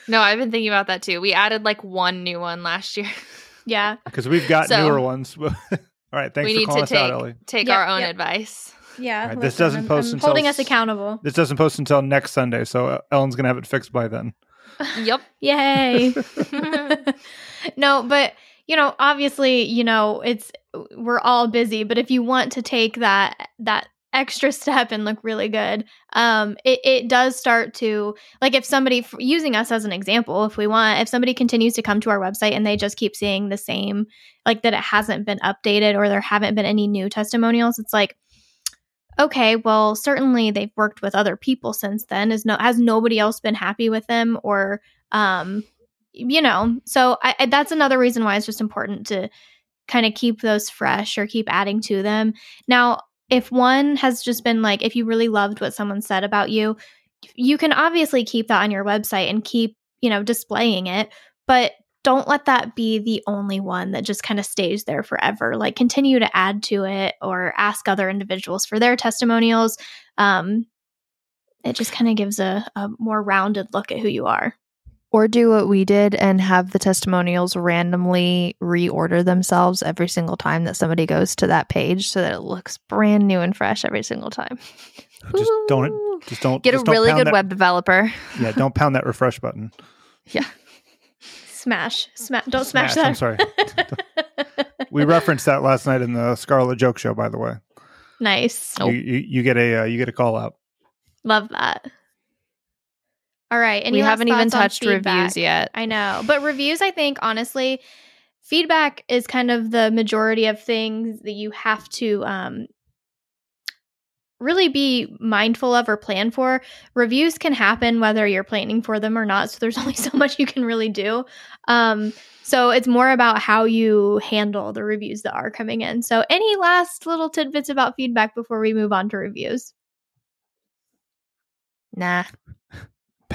No, I've been thinking about that too. We added like one new one last year. *laughs* Yeah, because we've got so, newer ones. All right, thanks we for calling us take, out, Ellie. Take yep, our own yep. advice. Yeah, right, this doesn't post I'm, until holding us accountable. This doesn't post until next Sunday, so uh, Ellen's gonna have it fixed by then. Yep. Yay. no, but you know, obviously, you know, it's we're all busy, but if you want to take that that extra step and look really good, um, it, it does start to like if somebody using us as an example, if we want, if somebody continues to come to our website and they just keep seeing the same, like that it hasn't been updated or there haven't been any new testimonials, it's like, okay, well, certainly they've worked with other people since then. Is no has nobody else been happy with them or um you know, so I, I, that's another reason why it's just important to kind of keep those fresh or keep adding to them. Now, if one has just been like, if you really loved what someone said about you, you can obviously keep that on your website and keep, you know, displaying it, but don't let that be the only one that just kind of stays there forever. Like continue to add to it or ask other individuals for their testimonials. Um, it just kind of gives a, a more rounded look at who you are. Or do what we did and have the testimonials randomly reorder themselves every single time that somebody goes to that page so that it looks brand new and fresh every single time. Just don't *laughs* just don't get a just don't really good that- web developer. *laughs* Yeah, don't pound that refresh button. Yeah. Smash, smash! Don't smash, Smash, I'm sorry. *laughs* We referenced that last night in the Scarlet Joke Show, by the way. nice. You, you, you get a uh, you get a call out. Love that. All right. Any we haven't even touched reviews yet. I know. But reviews, I think, honestly, feedback is kind of the majority of things that you have to um, really be mindful of or plan for. Reviews can happen whether you're planning for them or not. So there's *laughs* only so much you can really do. Um, so it's more about how you handle the reviews that are coming in. So, any last little tidbits about feedback before we move on to reviews? Nah.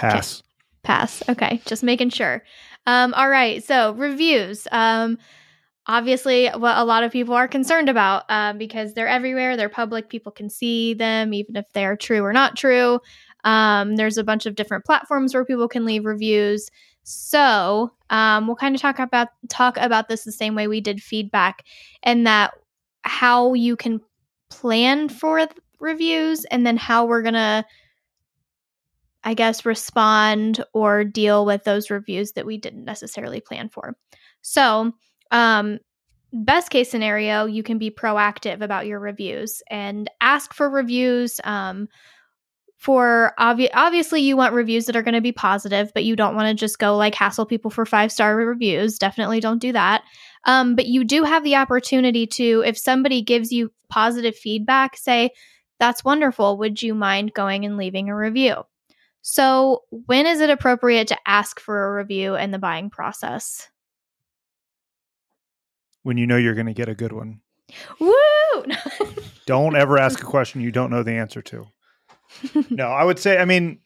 Pass. Pass. Okay, just making sure. Um, all right, so reviews. Um, obviously, what a lot of people are concerned about um, because they're everywhere, they're public, people can see them, even if they're true or not true. Um, there's a bunch of different platforms where people can leave reviews. So um, we'll kind of talk about talk about this the same way we did feedback, and that how you can plan for th- reviews, and then how we're gonna I guess, respond or deal with those reviews that we didn't necessarily plan for. So, um, best case scenario, you can be proactive about your reviews and ask for reviews. Um, for obvi- obviously, you want reviews that are going to be positive, but you don't want to just go like hassle people for five star reviews. Definitely don't do that. Um, but you do have the opportunity to, if somebody gives you positive feedback, say, That's wonderful. Would you mind going and leaving a review? So, when is it appropriate to ask for a review in the buying process? When you know you're going to get a good one. Woo! *laughs* Don't ever ask a question you don't know the answer to. No, I would say, I mean,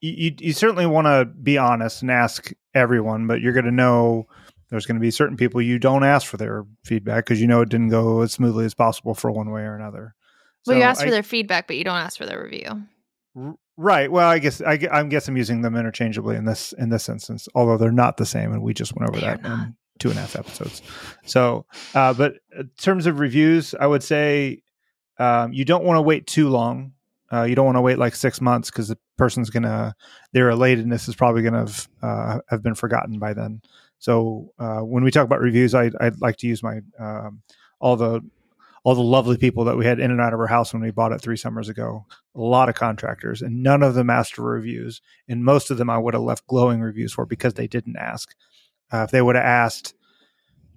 you, you, you certainly want to be honest and ask everyone, but you're going to know there's going to be certain people you don't ask for their feedback because you know it didn't go as smoothly as possible for one way or another. Well, you So ask for their feedback, but you don't ask for their review. Right. Well, I guess I, I guess I'm using them interchangeably in this in this instance, although they're not the same, and we just went over They are that not. in two and a half episodes. So, uh, but in terms of reviews, I would say um, you don't want to wait too long. Uh, you don't want to wait like six months because the person's gonna their elatedness is probably gonna have, uh, have been forgotten by then. So uh, when we talk about reviews, I, I'd like to use my um, all the all the lovely people that we had in and out of our house when we bought it three summers ago. A lot of contractors, and none of them asked for reviews. And most of them I would have left glowing reviews for because they didn't ask. Uh, if they would have asked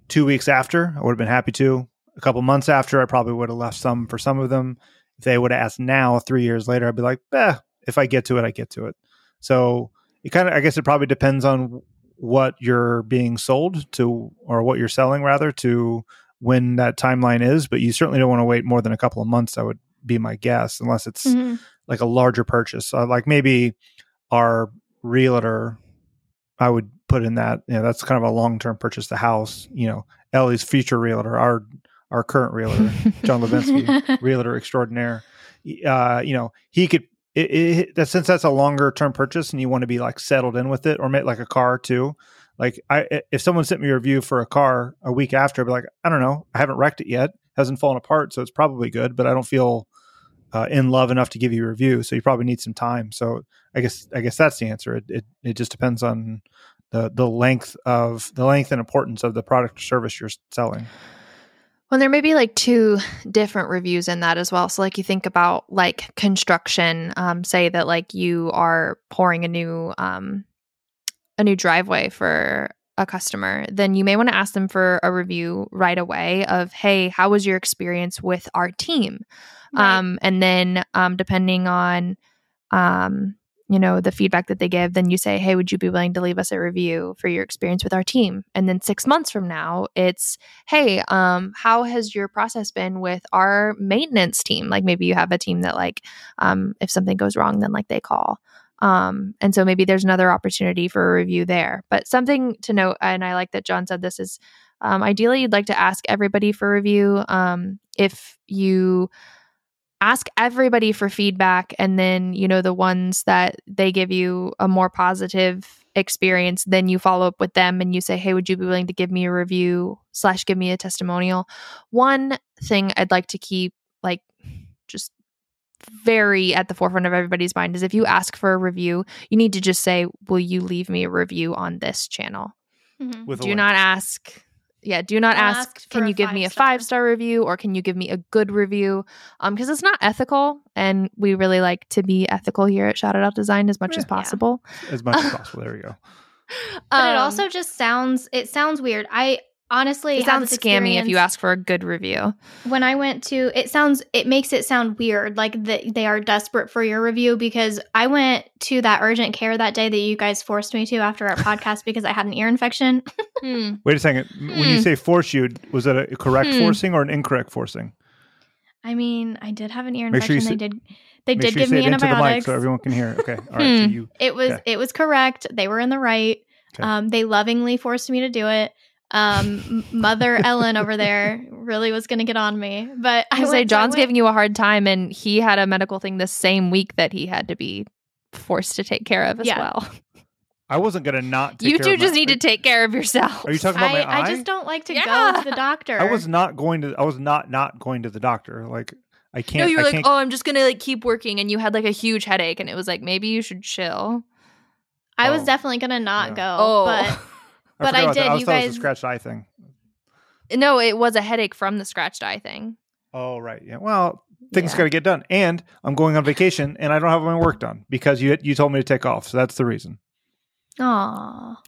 two weeks after, I would have been happy to. A couple months after, I probably would have left some for some of them. If they would have asked now, three years later, I'd be like, eh, if I get to it, I get to it. So it kind of, I guess it probably depends on what you're being sold to or what you're selling rather to when that timeline is. But you certainly don't want to wait more than a couple of months, I would be my guess, unless it's Mhm. like a larger purchase. Uh, like maybe our realtor, I would put in that. You know, that's kind of a long term purchase. The house, you know, Ellie's future realtor, our our current realtor, John Levinsky, *laughs* realtor extraordinaire. Uh, you know, he could. It, it, that since that's a longer term purchase and you want to be like settled in with it, or make like a car too. Like I, if someone sent me a review for a car a week after, I'd be like, I don't know, I haven't wrecked it yet, hasn't fallen apart, so it's probably good, but I don't feel uh, in love enough to give you a review. So you probably need some time. So I guess I guess that's the answer. It it, it just depends on the the length of the length and importance of the product or service you're selling. Well, there may be like two different reviews in that as well. So, like, you think about like construction, um, say that like you are pouring a new um, a new driveway for a customer, then you may want to ask them for a review right away of, hey, how was your experience with our team? Right. Um, and then um, depending on um, you know the feedback that they give, then you say, hey, would you be willing to leave us a review for your experience with our team? And then six months from now, it's hey um how has your process been with our maintenance team like maybe you have a team that like um if something goes wrong then like they call um and so maybe there's another opportunity for a review there. But something to note and i like that john said this is um, ideally you'd like to ask everybody for review. Um if you ask everybody for feedback and then you know the ones that they give you a more positive experience then you follow up with them and you say hey would you be willing to give me a review slash give me a testimonial? One thing i'd like to keep like very at the forefront of everybody's mind is if you ask for a review, you need to just say, "Will you leave me a review on this channel?" Mhm. Do not ask yeah do not ask, ask can you give me a five-star. five star review or can you give me a good review um because it's not ethical and we really like to be ethical here at shout it out design as much as Yeah. possible as much as *laughs* possible. There we go. But it Um, also just sounds it sounds weird. I honestly it sounds scammy if you ask for a good review when I went to it sounds it makes it sound weird like that they are desperate for your review because I went to that urgent care that day that you guys forced me to after our podcast because I had an ear infection. *laughs* Hmm. Wait a second. When you Hmm. say force you, was that a correct Hmm. forcing or an incorrect forcing? I mean, I did have an ear Make sure infection. you they say- did they Make did sure give me say it into the mic antibiotics. so everyone can hear. Okay. All *laughs* right. So Hmm. you It was Okay. it was correct. They were in the right. Okay. Um, they lovingly forced me to do it. Um, Mother *laughs* Ellen over there really was going to get on me, but I I say went- so I John's went- giving you a hard time, and he had a medical thing the same week that he had to be forced to take care of as Yeah. well. I wasn't gonna not take You care two of just my- need to take care of yourself. Are you talking about I, my eye? I just don't like to Yeah. go to the doctor. I was not going to I was not not going to the doctor. Like I can't No, you were I like, can't "Oh, I'm just gonna like keep working," and you had like a huge headache, and it was like maybe you should chill. I was Oh. definitely going to not Yeah. go, Oh, but but I about that. did, I you thought it was guys- a scratched eye thing. no, it was a headache from the scratched eye thing. Oh right. Yeah. Well, things Yeah. got to get done, and I'm going on vacation, and I don't have my work done because you you told me to take off. So that's the reason. Aw.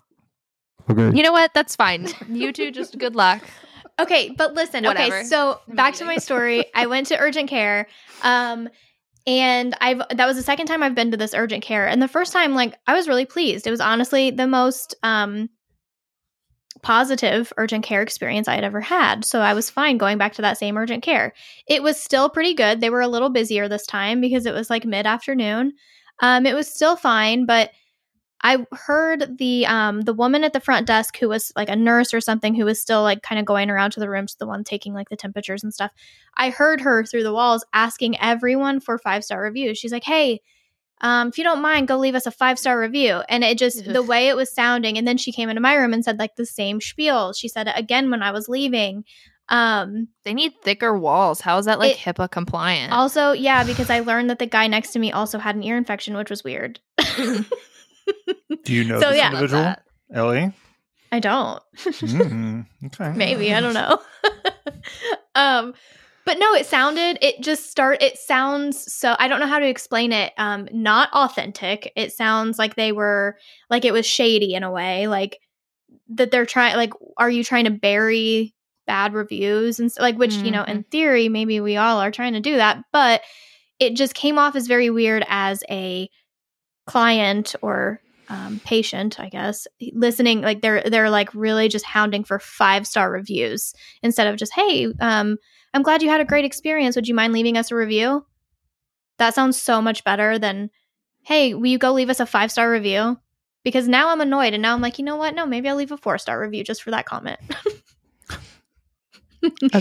Okay. You know what? That's fine. *laughs* You two, just good luck. Okay, but listen. Whatever. Okay, so back to my story. I went to urgent care, um, and I've that was the second time I've been to this urgent care, and the first time, like, I was really pleased. It was honestly the most um positive urgent care experience I had ever had. So I was fine going back to that same urgent care. It was still pretty good. They were a little busier this time because it was like mid afternoon. Um, it was still fine, but I heard the um the woman at the front desk who was like a nurse or something who was still like kind of going around to the rooms, the one taking like the temperatures and stuff. I heard her through the walls asking everyone for five star reviews. She's like, "Hey, um, if you don't mind, go leave us a five star review." And it just the way it was sounding. And then she came into my room and said like the same spiel. She said it again when I was leaving. Um, They need thicker walls. How is that like It- HIPAA compliant? also, yeah, because I learned that the guy next to me also had an ear infection, which was weird. *laughs* Do you know So, this yeah. individual, That. Ellie? I don't. Mm, okay. *laughs* maybe i don't know *laughs* um but no it sounded it just start it sounds so i don't know how to explain it um not authentic. It sounds like they were like it was shady in a way like that they're trying like are you trying to bury bad reviews and like which you know in theory maybe we all are trying to do that but it just came off as very weird as a client or um, patient, I guess, listening like they're they're like really just hounding for five star reviews instead of just hey, um, I'm glad you had a great experience. Would you mind leaving us a review? That sounds so much better than hey, will you go leave us a five star review? Because now I'm annoyed and now I'm like, you know what? No, maybe I'll leave a four star review just for that comment. *laughs*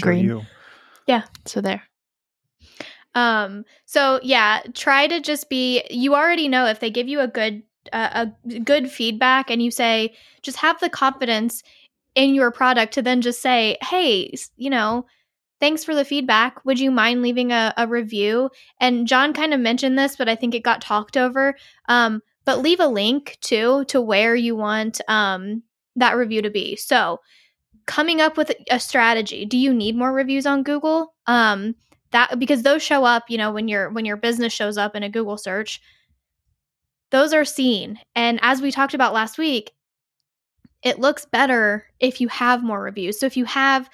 Sure yeah. So there. Um, so yeah, try to just be you already know if they give you a good uh, a good feedback and you say just have the confidence in your product to then just say, "Hey, you know, thanks for the feedback. Would you mind leaving a, a review?" And John kind of mentioned this, but I think it got talked over. Um, but leave a link too to where you want um that review to be. So, coming up with a strategy. Do you need more reviews on Google? Um, that because those show up you know when your when your business shows up in a google search those are seen and as we talked about last week it looks better if you have more reviews so if you have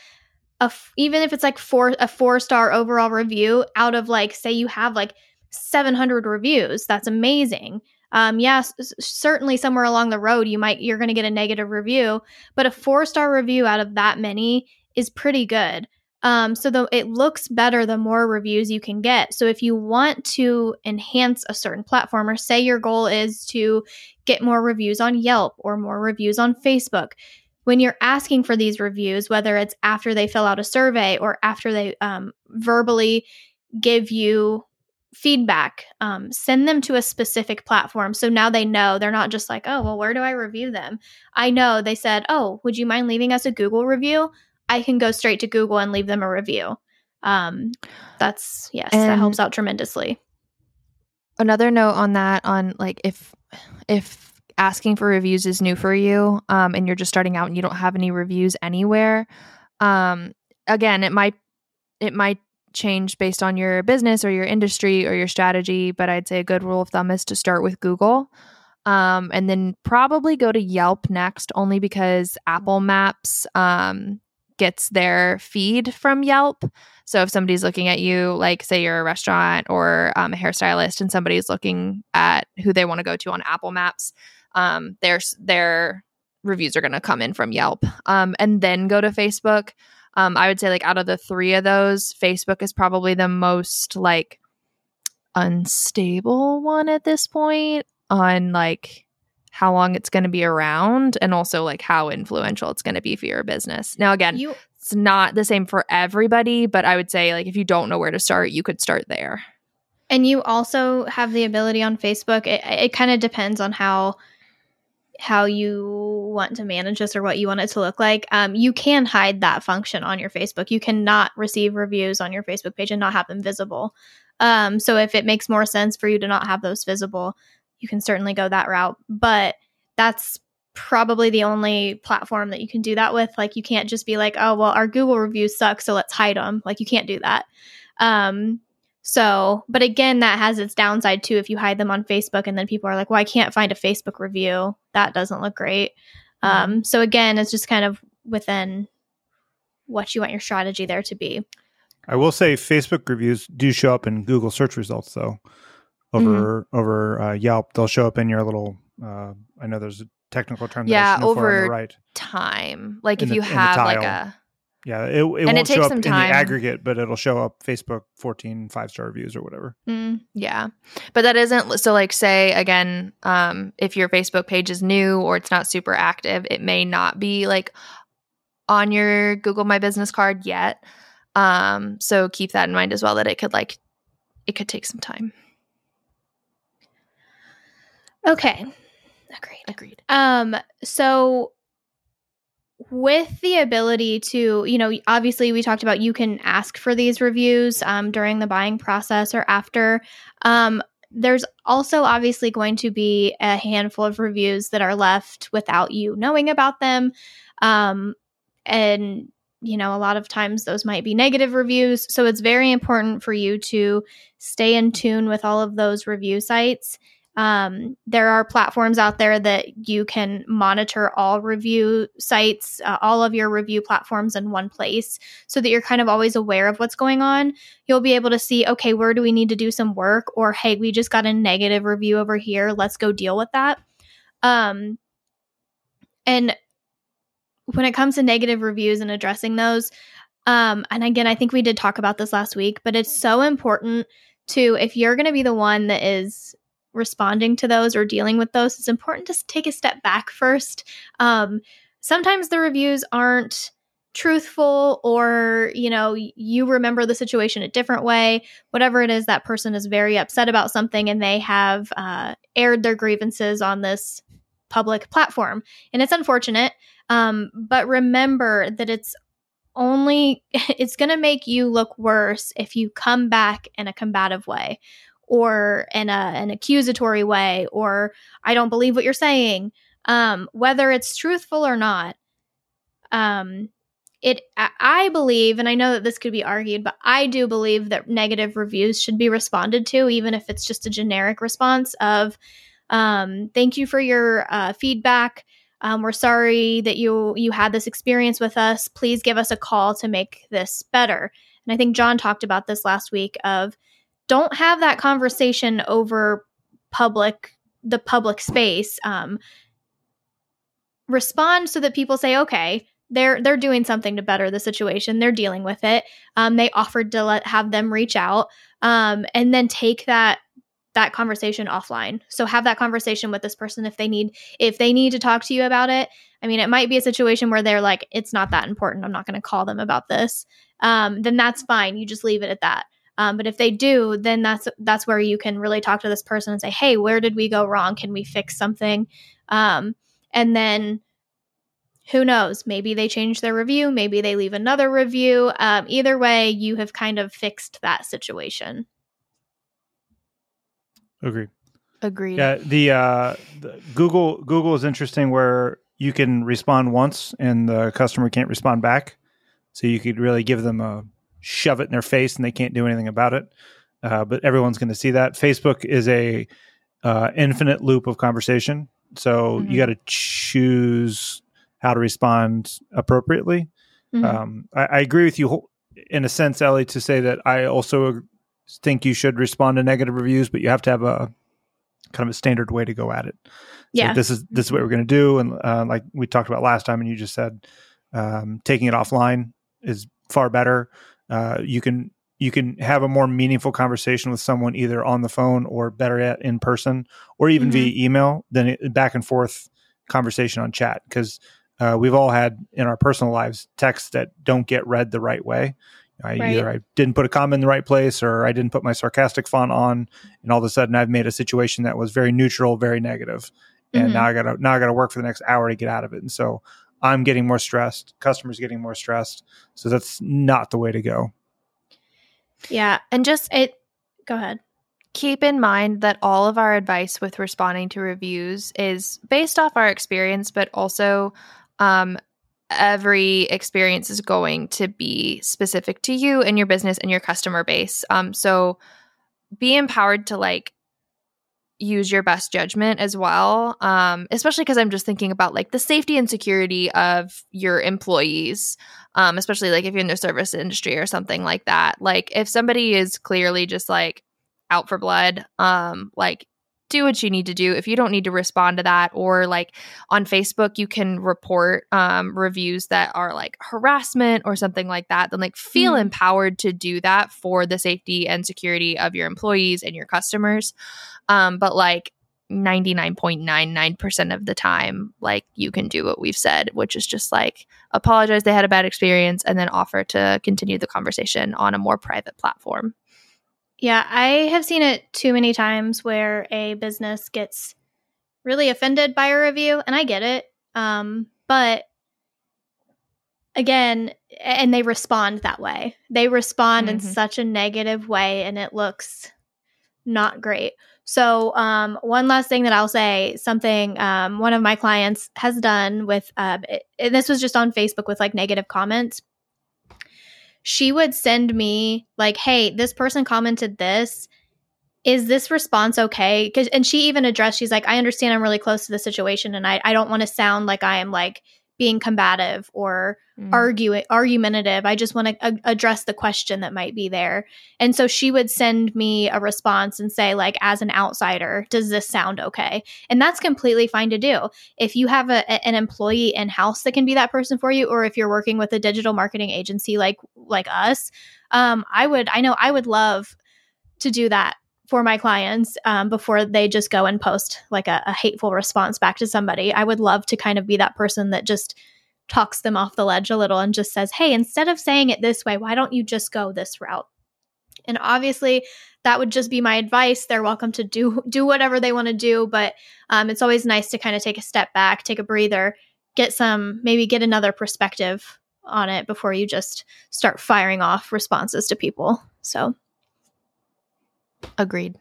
a f- even if it's like four a four star overall review out of like say you have like 700 reviews that's amazing um yes s- certainly somewhere along the road you might you're going to get a negative review but a four star review out of that many is pretty good um, so the, it looks better the more reviews you can get. So if you want to enhance a certain platform, or say your goal is to get more reviews on Yelp or more reviews on Facebook, when you're asking for these reviews, whether it's after they fill out a survey or after they um, verbally give you feedback, um, send them to a specific platform. So now they know they're not just like, oh, well, where do I review them? I know they said, oh, would you mind leaving us a Google review? I can go straight to Google and leave them a review. Um, that's yes, that helps out tremendously. another note on that on like if if asking for reviews is new for you um, and you're just starting out and you don't have any reviews anywhere um, again it might it might change based on your business or your industry or your strategy but i'd say a good rule of thumb is to start with google um, and then probably go to yelp next only because apple maps um, gets their feed from yelp. So if somebody's looking at you, like say you're a restaurant or um, a hairstylist, and somebody's looking at who they want to go to on Apple Maps, um, their their reviews are going to come in from Yelp, um, and then go to Facebook. Um, I would say like out of the three of those, Facebook is probably the most like unstable one at this point on like how long it's going to be around and also like how influential it's going to be for your business. Now again, You it's not the same for everybody, but I would say like if you don't know where to start, you could start there. And you also have the ability on Facebook. It, it kind of depends on how how you want to manage this or what you want it to look like. Um, you can hide that function on your Facebook. You cannot receive reviews on your Facebook page and not have them visible. Um, so if it makes more sense for you to not have those visible, you can certainly go that route. But that's probably the only platform that you can do that with. Like you can't just be like, oh well, our Google reviews suck, so let's hide them. Like you can't do that. Um, so, but again, that has its downside too. If you hide them on Facebook and then people are like, well, I can't find a Facebook review, that doesn't look great. Um, so again, it's just kind of within what you want your strategy there to be. I will say Facebook reviews do show up in Google search results though. Over over uh, Yelp, they'll show up in your little. Uh, I know there's a technical term. Yeah, that I should on the over- right. Time. Like In if the- you have like a Yeah, it, it won't it show up in the aggregate, but it'll show up Facebook 14 five star reviews or whatever. Mm. Yeah. But that isn't so like say again, um, if your Facebook page is new or it's not super active, it may not be like on your Google My Business card yet. Um, so keep that in mind as well that it could like it could take some time. Okay. Agreed. Agreed. Um, so with the ability to, you know, obviously we talked about you can ask for these reviews um, during the buying process or after. Um, there's also obviously going to be a handful of reviews that are left without you knowing about them. Um, and, you know, a lot of times those might be negative reviews. So it's very important for you to stay in tune with all of those review sites um, there are platforms out there that you can monitor all review sites, uh, all of your review platforms in one place so that you're kind of always aware of what's going on. You'll be able to see, okay, where do we need to do some work? Or, hey, we just got a negative review over here. Let's go deal with that. Um, and when it comes to negative reviews and addressing those, um, and again, I think we did talk about this last week, but it's so important to, if you're going to be the one that is responding to those or dealing with those, it's important to take a step back first. Um, sometimes the reviews aren't truthful or you know you remember the situation a different way whatever it is that person is very upset about something and they have uh, aired their grievances on this public platform and it's unfortunate um, but remember that it's only *laughs* it's going to make you look worse if you come back in a combative way or in a, an accusatory way or i don't believe what you're saying um, whether it's truthful or not um, it I- believe and i know that this could be argued but i do believe that negative reviews should be responded to even if it's just a generic response of um, thank you for your uh, feedback. Um, we're sorry that you you had this experience with us. Please give us a call to make this better. And i think john talked about this last week of don't have that conversation over public the public space um, respond so that people say okay they're they're doing something to better the situation. They're dealing with it. Um, they offered to let have them reach out um, and then take that that conversation offline. So have that conversation with this person if they need if they need to talk to you about it. I mean it might be a situation where they're like it's not that important. I'm not going to call them about this. Um, then that's fine. You just leave it at that um, but if they do then that's that's where you can really talk to this person and say hey where did we go wrong can we fix something um, and then who knows maybe they change their review maybe they leave another review um, either way you have kind of fixed that situation Agree. Agreed. Yeah, the, uh, the Google Google is interesting where you can respond once and the customer can't respond back. So you could really give them a shove it in their face and they can't do anything about it. Uh, but everyone's going to see that. Facebook is a uh, infinite loop of conversation, so Mhm. you got to choose how to respond appropriately. Mhm. Um, I, I agree with you in a sense, Ellie, to say that I also think you should respond to negative reviews, but you have to have a kind of a standard way to go at it. So Yeah. this is this is what we're going to do, and uh, like we talked about last time, and you just said um, taking it offline is far better. Uh, you can you can have a more meaningful conversation with someone either on the phone or better yet in person or even Mhm. via email than it, back and forth conversation on chat because uh, we've all had in our personal lives texts that don't get read the right way. I Right. either I didn't put a comma in the right place or I didn't put my sarcastic font on, and all of a sudden I've made a situation that was very neutral, very negative, and Mhm. now I gotta now I gotta work for the next hour to get out of it, and so I'm getting more stressed, customers getting more stressed, so that's not the way to go. yeah. And just It. Go ahead. keep in mind that all of our advice with responding to reviews is based off our experience, but also um, every experience is going to be specific to you and your business and your customer base. Um, so be empowered to like use your best judgment as well um, especially because i'm just thinking about like the safety and security of your employees um, especially like if you're in the service industry or something like that. Like if somebody is clearly just like out for blood um like do what you need to do. If you don't need to respond to that or like on facebook you can report um reviews that are like harassment or something like that then like feel Mhm. empowered to do that for the safety and security of your employees and your customers um but like 99.99% of the time like you can do what we've said which is just like apologize they had a bad experience and then offer to continue the conversation on a more private platform Yeah, I have seen it too many times where a business gets really offended by a review, and I get it. Um, but again, and they respond that way. They respond in Mhm. such a negative way, and it looks not great. So, um, one last thing that I'll say something um, one of my clients has done with, uh, it, and this was just on Facebook with like negative comments. She would send me like hey this person commented this. Is this response okay? Because and she even addressed she's like i understand i'm really close to the situation and i, I don't want to sound like i am like being combative or Mm. arguing argumentative. I just want to a- address the question that might be there. And so she would send me a response and say like as an outsider does this sound okay? And that's completely fine to do. If you have a- an employee in house that can be that person for you or if you're working with a digital marketing agency like like us um i would i know i would love to do that for my clients um, before they just go and post like a, a hateful response back to somebody. I would love to kind of be that person that just talks them off the ledge a little and just says hey instead of saying it this way why don't you just go this route? And obviously that would just be my advice. They're welcome to do do whatever they want to do but um, it's always nice to kind of take a step back take a breather get some maybe get another perspective on it before you just start firing off responses to people. So agreed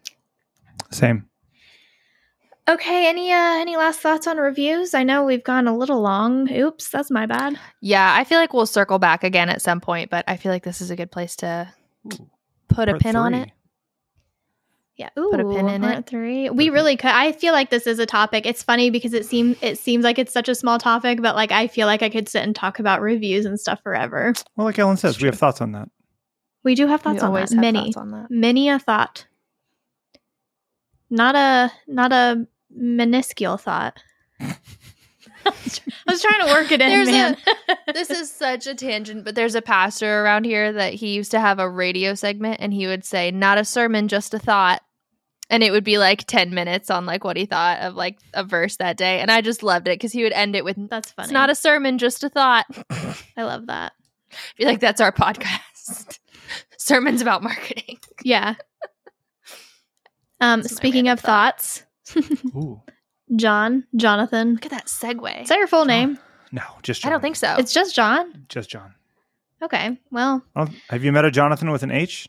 Same. okay any uh any last thoughts on reviews i know we've gone a little long oops that's my bad Yeah, I feel like we'll circle back again at some point, but I feel like this is a good place to Ooh, put a part pin on it. Yeah, Ooh, Put a pin in it. Three. We really could. I feel like this is a topic. It's funny because it seems it seems like it's such a small topic, but like I feel like I could sit and talk about reviews and stuff forever. Well, like Ellen says, we have thoughts on that. We do have thoughts we on always that. have Many, thoughts on that. many a thought. Not a not a minuscule thought. *laughs* I was trying to work it in, There's a- *laughs* this is such a tangent, but there's a pastor around here that he used to have a radio segment and he would say, Not a sermon, just a thought. And it would be like 10 minutes on like what he thought of like a verse that day. And I just loved it because he would end it with, That's funny. It's not a sermon, just a thought. *laughs* I love that. Feel like that's our podcast. Sermons about marketing. Yeah. Um, That's speaking random of thoughts, *laughs* Ooh, John, Jonathan. Look at that segue. Is that your full name? no, just I don't think so. It's just John. just John. Okay. Well, have you met a Jonathan with an H?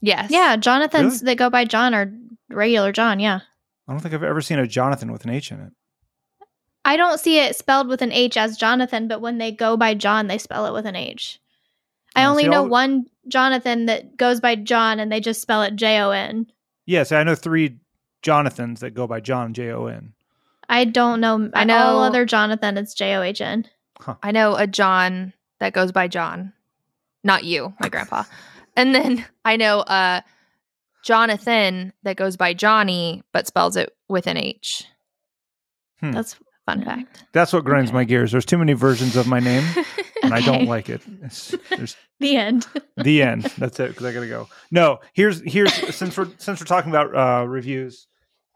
Yes. Yeah, Jonathans that go by John are regular John. Yeah. I don't think I've ever seen a Jonathan with an H in it. I don't see it spelled with an H as Jonathan, but when they go by John, they spell it with an H. I Oh, only know all- one Jonathan that goes by John and they just spell it J O N. Yes, I know three Jonathans that go by John J O N. I don't know. I All know- other Jonathan, it's J O H N. I know a John that goes by John. Not you, my grandpa. *laughs* And then I know a Jonathan that goes by Johnny, but spells it with an H. Hmm. That's Fun fact. That's what grinds Okay. my gears. There's too many versions of my name, *laughs* and I don't like it. *laughs* The end. *laughs* the end. That's it because I gotta go. No, here's here's since we're since we're talking about uh, reviews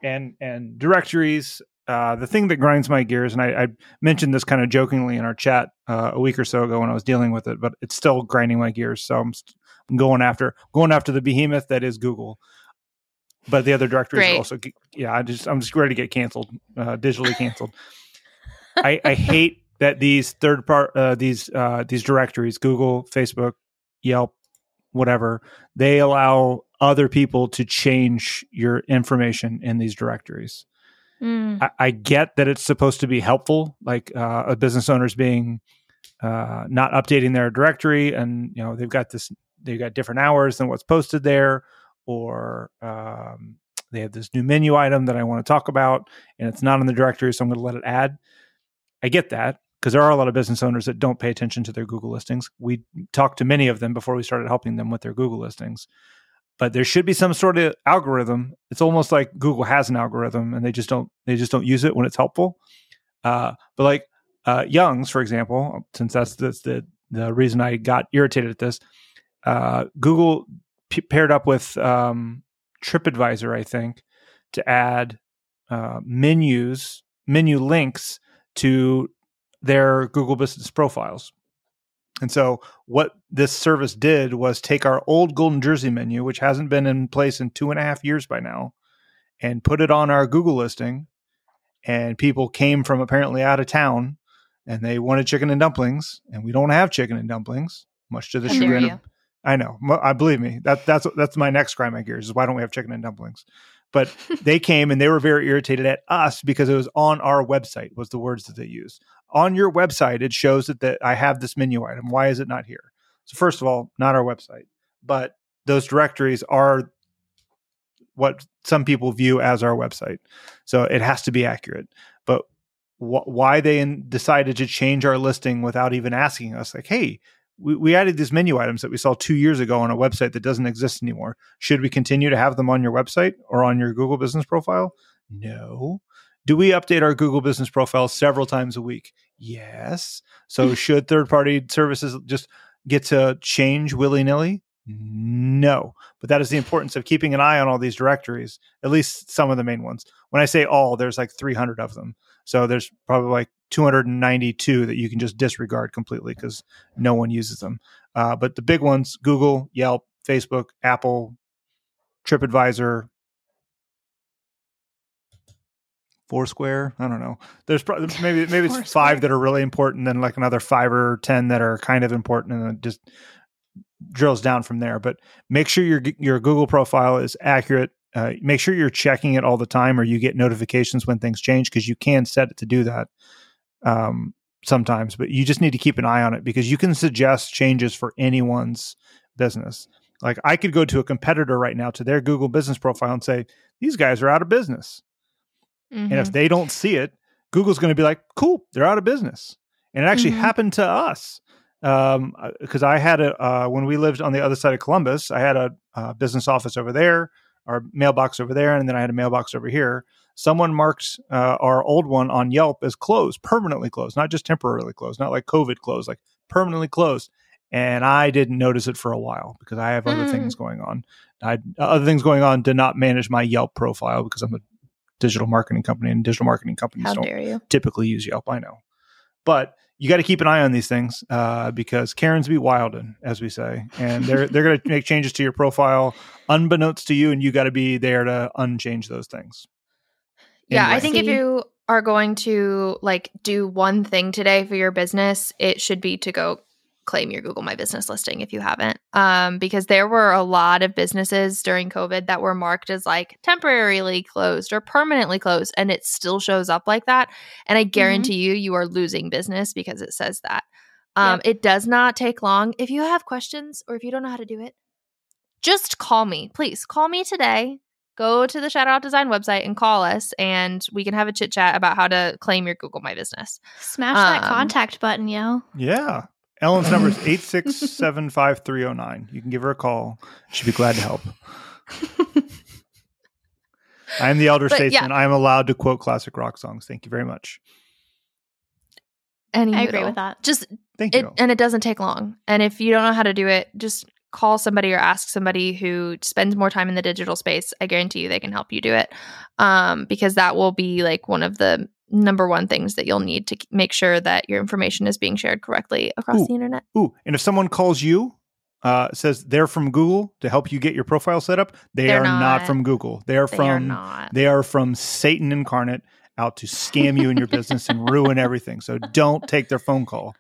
and and directories. Uh, the thing that grinds my gears, and I, I mentioned this kind of jokingly in our chat uh, a week or so ago when I was dealing with it, but it's still grinding my gears. So I'm, st- I'm going after going after the behemoth that is Google. But the other directories Great. are also, yeah. I just I'm just ready to get canceled, uh, digitally canceled. I, I *laughs* hate that these third part uh, these uh, these directories Google, Facebook, Yelp, whatever they allow other people to change your information in these directories. Mm. I, I get that it's supposed to be helpful, like uh, a business owners being uh, not updating their directory, and you know they've got this they've got different hours than what's posted there, or um, they have this new menu item that I want to talk about, and it's not in the directory, so I'm going to let it add. I get that because there are a lot of business owners that don't pay attention to their Google listings. We talked to many of them before we started helping them with their Google listings. But there should be some sort of algorithm. It's almost like Google has an algorithm and they just don't they just don't use it when it's helpful. Uh, but like uh, Young's, for example, since that's, the the reason I got irritated at this, uh, Google p- paired up with um, TripAdvisor, I think, to add uh, menus, menu links to their Google Business profiles. And so, what this service did was take our old Golden Jersey menu, which hasn't been in place in two and a half years by now, and put it on our Google listing. And people came from apparently out of town and they wanted chicken and dumplings, and we don't have chicken and dumplings, much to the chagrin. Of, I know. I believe me. That that's that's my next grind my gears is why don't we have chicken and dumplings? But they came and they were very irritated at us because it was on our website was the words that they used. On your website, it shows that, that I have this menu item. Why is it not here? So first of all, not our website, but those directories are what some people view as our website. So it has to be accurate. But wh- why they in- decided to change our listing without even asking us, like, hey, we, we added these menu items that we saw two years ago on a website that doesn't exist anymore. Should we continue to have them on your website or on your Google business profile? No. Do we update our Google business profile several times a week? Yes. So hmm. should third party services just get to change willy nilly? No. But that is the importance of keeping an eye on all these directories, at least some of the main ones. When I say all, there's like 300 of them. So there's probably like 292 that you can just disregard completely because no one uses them. Uh, but the big ones Google, Yelp, Facebook, Apple, TripAdvisor, Foursquare. I don't know. There's probably *laughs* maybe maybe it's five that are really important, then like another five or ten that are kind of important, and then it just drills down from there. But make sure your your Google profile is accurate. Uh, make sure you're checking it all the time, or you get notifications when things change because you can set it to do that um, sometimes. But you just need to keep an eye on it because you can suggest changes for anyone's business. Like I could go to a competitor right now to their Google business profile and say these guys are out of business. And Mhm. if they don't see it, Google's going to be like, cool, they're out of business. And it actually Mhm. happened to us. Um, because I had a, uh, when we lived on the other side of Columbus, I had a, uh business office over there, our mailbox over there, and then I had a mailbox over here. Someone marked uh, our old one on Yelp as closed, permanently closed, not just temporarily closed, not like COVID closed, like permanently closed. And I didn't notice it for a while because I have other Hmm. things going on. I other things going on to not manage my Yelp profile because I'm a digital marketing company and digital marketing companies How don't typically use Yelp. I know, but you got to keep an eye on these things uh, because Karens be wilding, as we say, and they're they're going *laughs* to make changes to your profile unbeknownst to you, and you got to be there to unchange those things. Yeah, I think if you are going to like do one thing today for your business, it should be to go claim your Google My Business listing if you haven't. Um, because there were a lot of businesses during COVID that were marked as like temporarily closed or permanently closed, and it still shows up like that. And I guarantee you, you are losing business because it says that. Um, Yep. It does not take long. If you have questions or if you don't know how to do it, just call me. Please call me today. Go to the Shout Out Design website and call us, and we can have a chit chat about how to claim your Google My Business. Smash that Um, contact button, yo. Yeah. Ellen's number is 8675309. You can give her a call. She'd be glad to help. *laughs* I am the elder But, yeah. statesman. I am allowed to quote classic rock songs. Thank you very much. Any I agree with that. Just Thank it, you. and it doesn't take long. And if you don't know how to do it, just call somebody or ask somebody who spends more time in the digital space. I guarantee you they can help you do it, um, because that will be like one of the number one things that you'll need to make sure that your information is being shared correctly across Ooh. the internet. Ooh, and if someone calls you, uh, says they're from Google to help you get your profile set up, they They're are not. not. from Google. They are They from are they are from Satan incarnate out to scam you in your business and ruin everything. So don't take their phone call.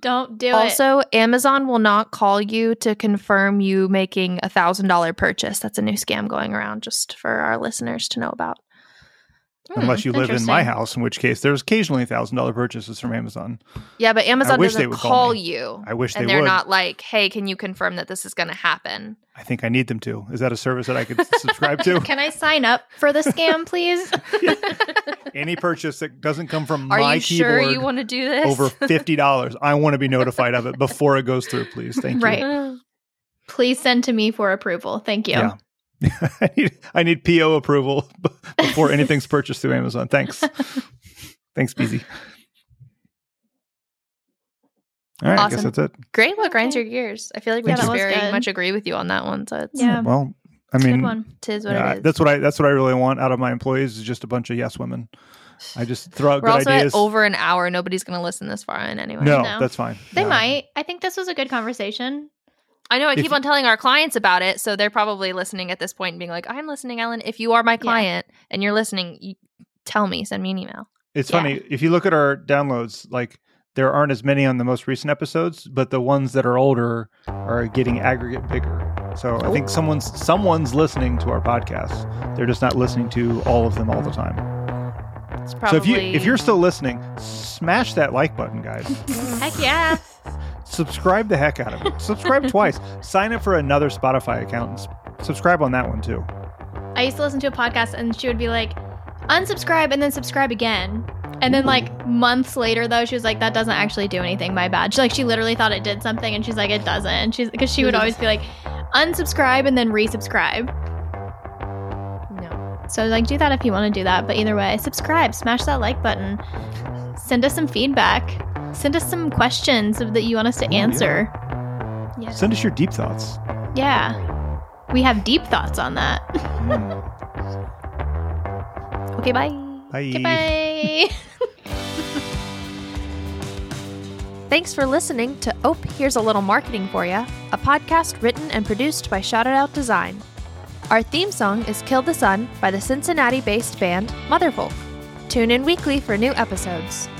Don't do it. Also, Amazon will not call you to confirm you making a thousand dollar purchase. That's a new scam going around, just for our listeners to know about. Hmm, Unless you live in my house, in which case there's occasionally thousand dollar purchases from Amazon. Yeah, but Amazon wish they doesn't would call call you. I wish they and they they're would. not like, "Hey, can you confirm that this is going to happen?" I think I need them to. Is that a service that I could subscribe *laughs* to? Can I sign up for the scam, please? *laughs* *laughs* Any purchase that doesn't come from Are my you sure keyboard you want to do this? over fifty dollars, I want to be notified of it before it goes through. Please, thank you. Right. please send to me for approval. Thank you. Yeah. *laughs* I need I need PO approval *laughs* before anything's purchased through Amazon. Thanks. Thanks, Beezy. All right, I guess that's it. Great. What grinds your gears? I feel like we Yeah, just very good. much agree with you on that one. So it's Yeah. Well, I mean, tis what yeah, it is. that's what I that's what I really want out of my employees is just a bunch of yes women. I just throw out We're good also ideas. at over an hour. Nobody's going to listen this far in anyway. no, No. that's fine. They Yeah. might. I think this was a good conversation. I know I If- keep on telling our clients about it, so they're probably listening at this point and being like, "I'm listening, Ellen. If you are my client and you're listening, you, tell me. Send me an email." It's Yeah. funny if you look at our downloads, like there aren't as many on the most recent episodes, but the ones that are older are getting aggregate bigger. So I think oh. someone's someone's listening to our podcast. They're just not listening to all of them all the time. It's So if you if you're still listening, smash that like button, guys. *laughs* Heck yeah. Subscribe the heck out of it. Subscribe *laughs* twice. Sign up for another Spotify account and subscribe on that one too. I used to listen to a podcast and she would be like, unsubscribe and then subscribe again. And then like months later though, she was like, that doesn't actually do anything, my bad. She like she literally thought it did something and she's like, it doesn't. She's because she would always be like, unsubscribe and then resubscribe. no. So like do that if you want to do that. But either way, subscribe, smash that like button. Send us some feedback. Send us some questions that you want us to Oh, yeah. answer. Send us your deep thoughts. Yeah. We have deep thoughts on that. Mm. *laughs* Okay, bye. Bye. Goodbye. *laughs* Thanks for listening to Ope Here's a Little Marketing for You, a podcast written and produced by Shout Out Design. Our theme song is Kill the Sun by the Cincinnati based band Motherfolk. Tune in weekly for new episodes.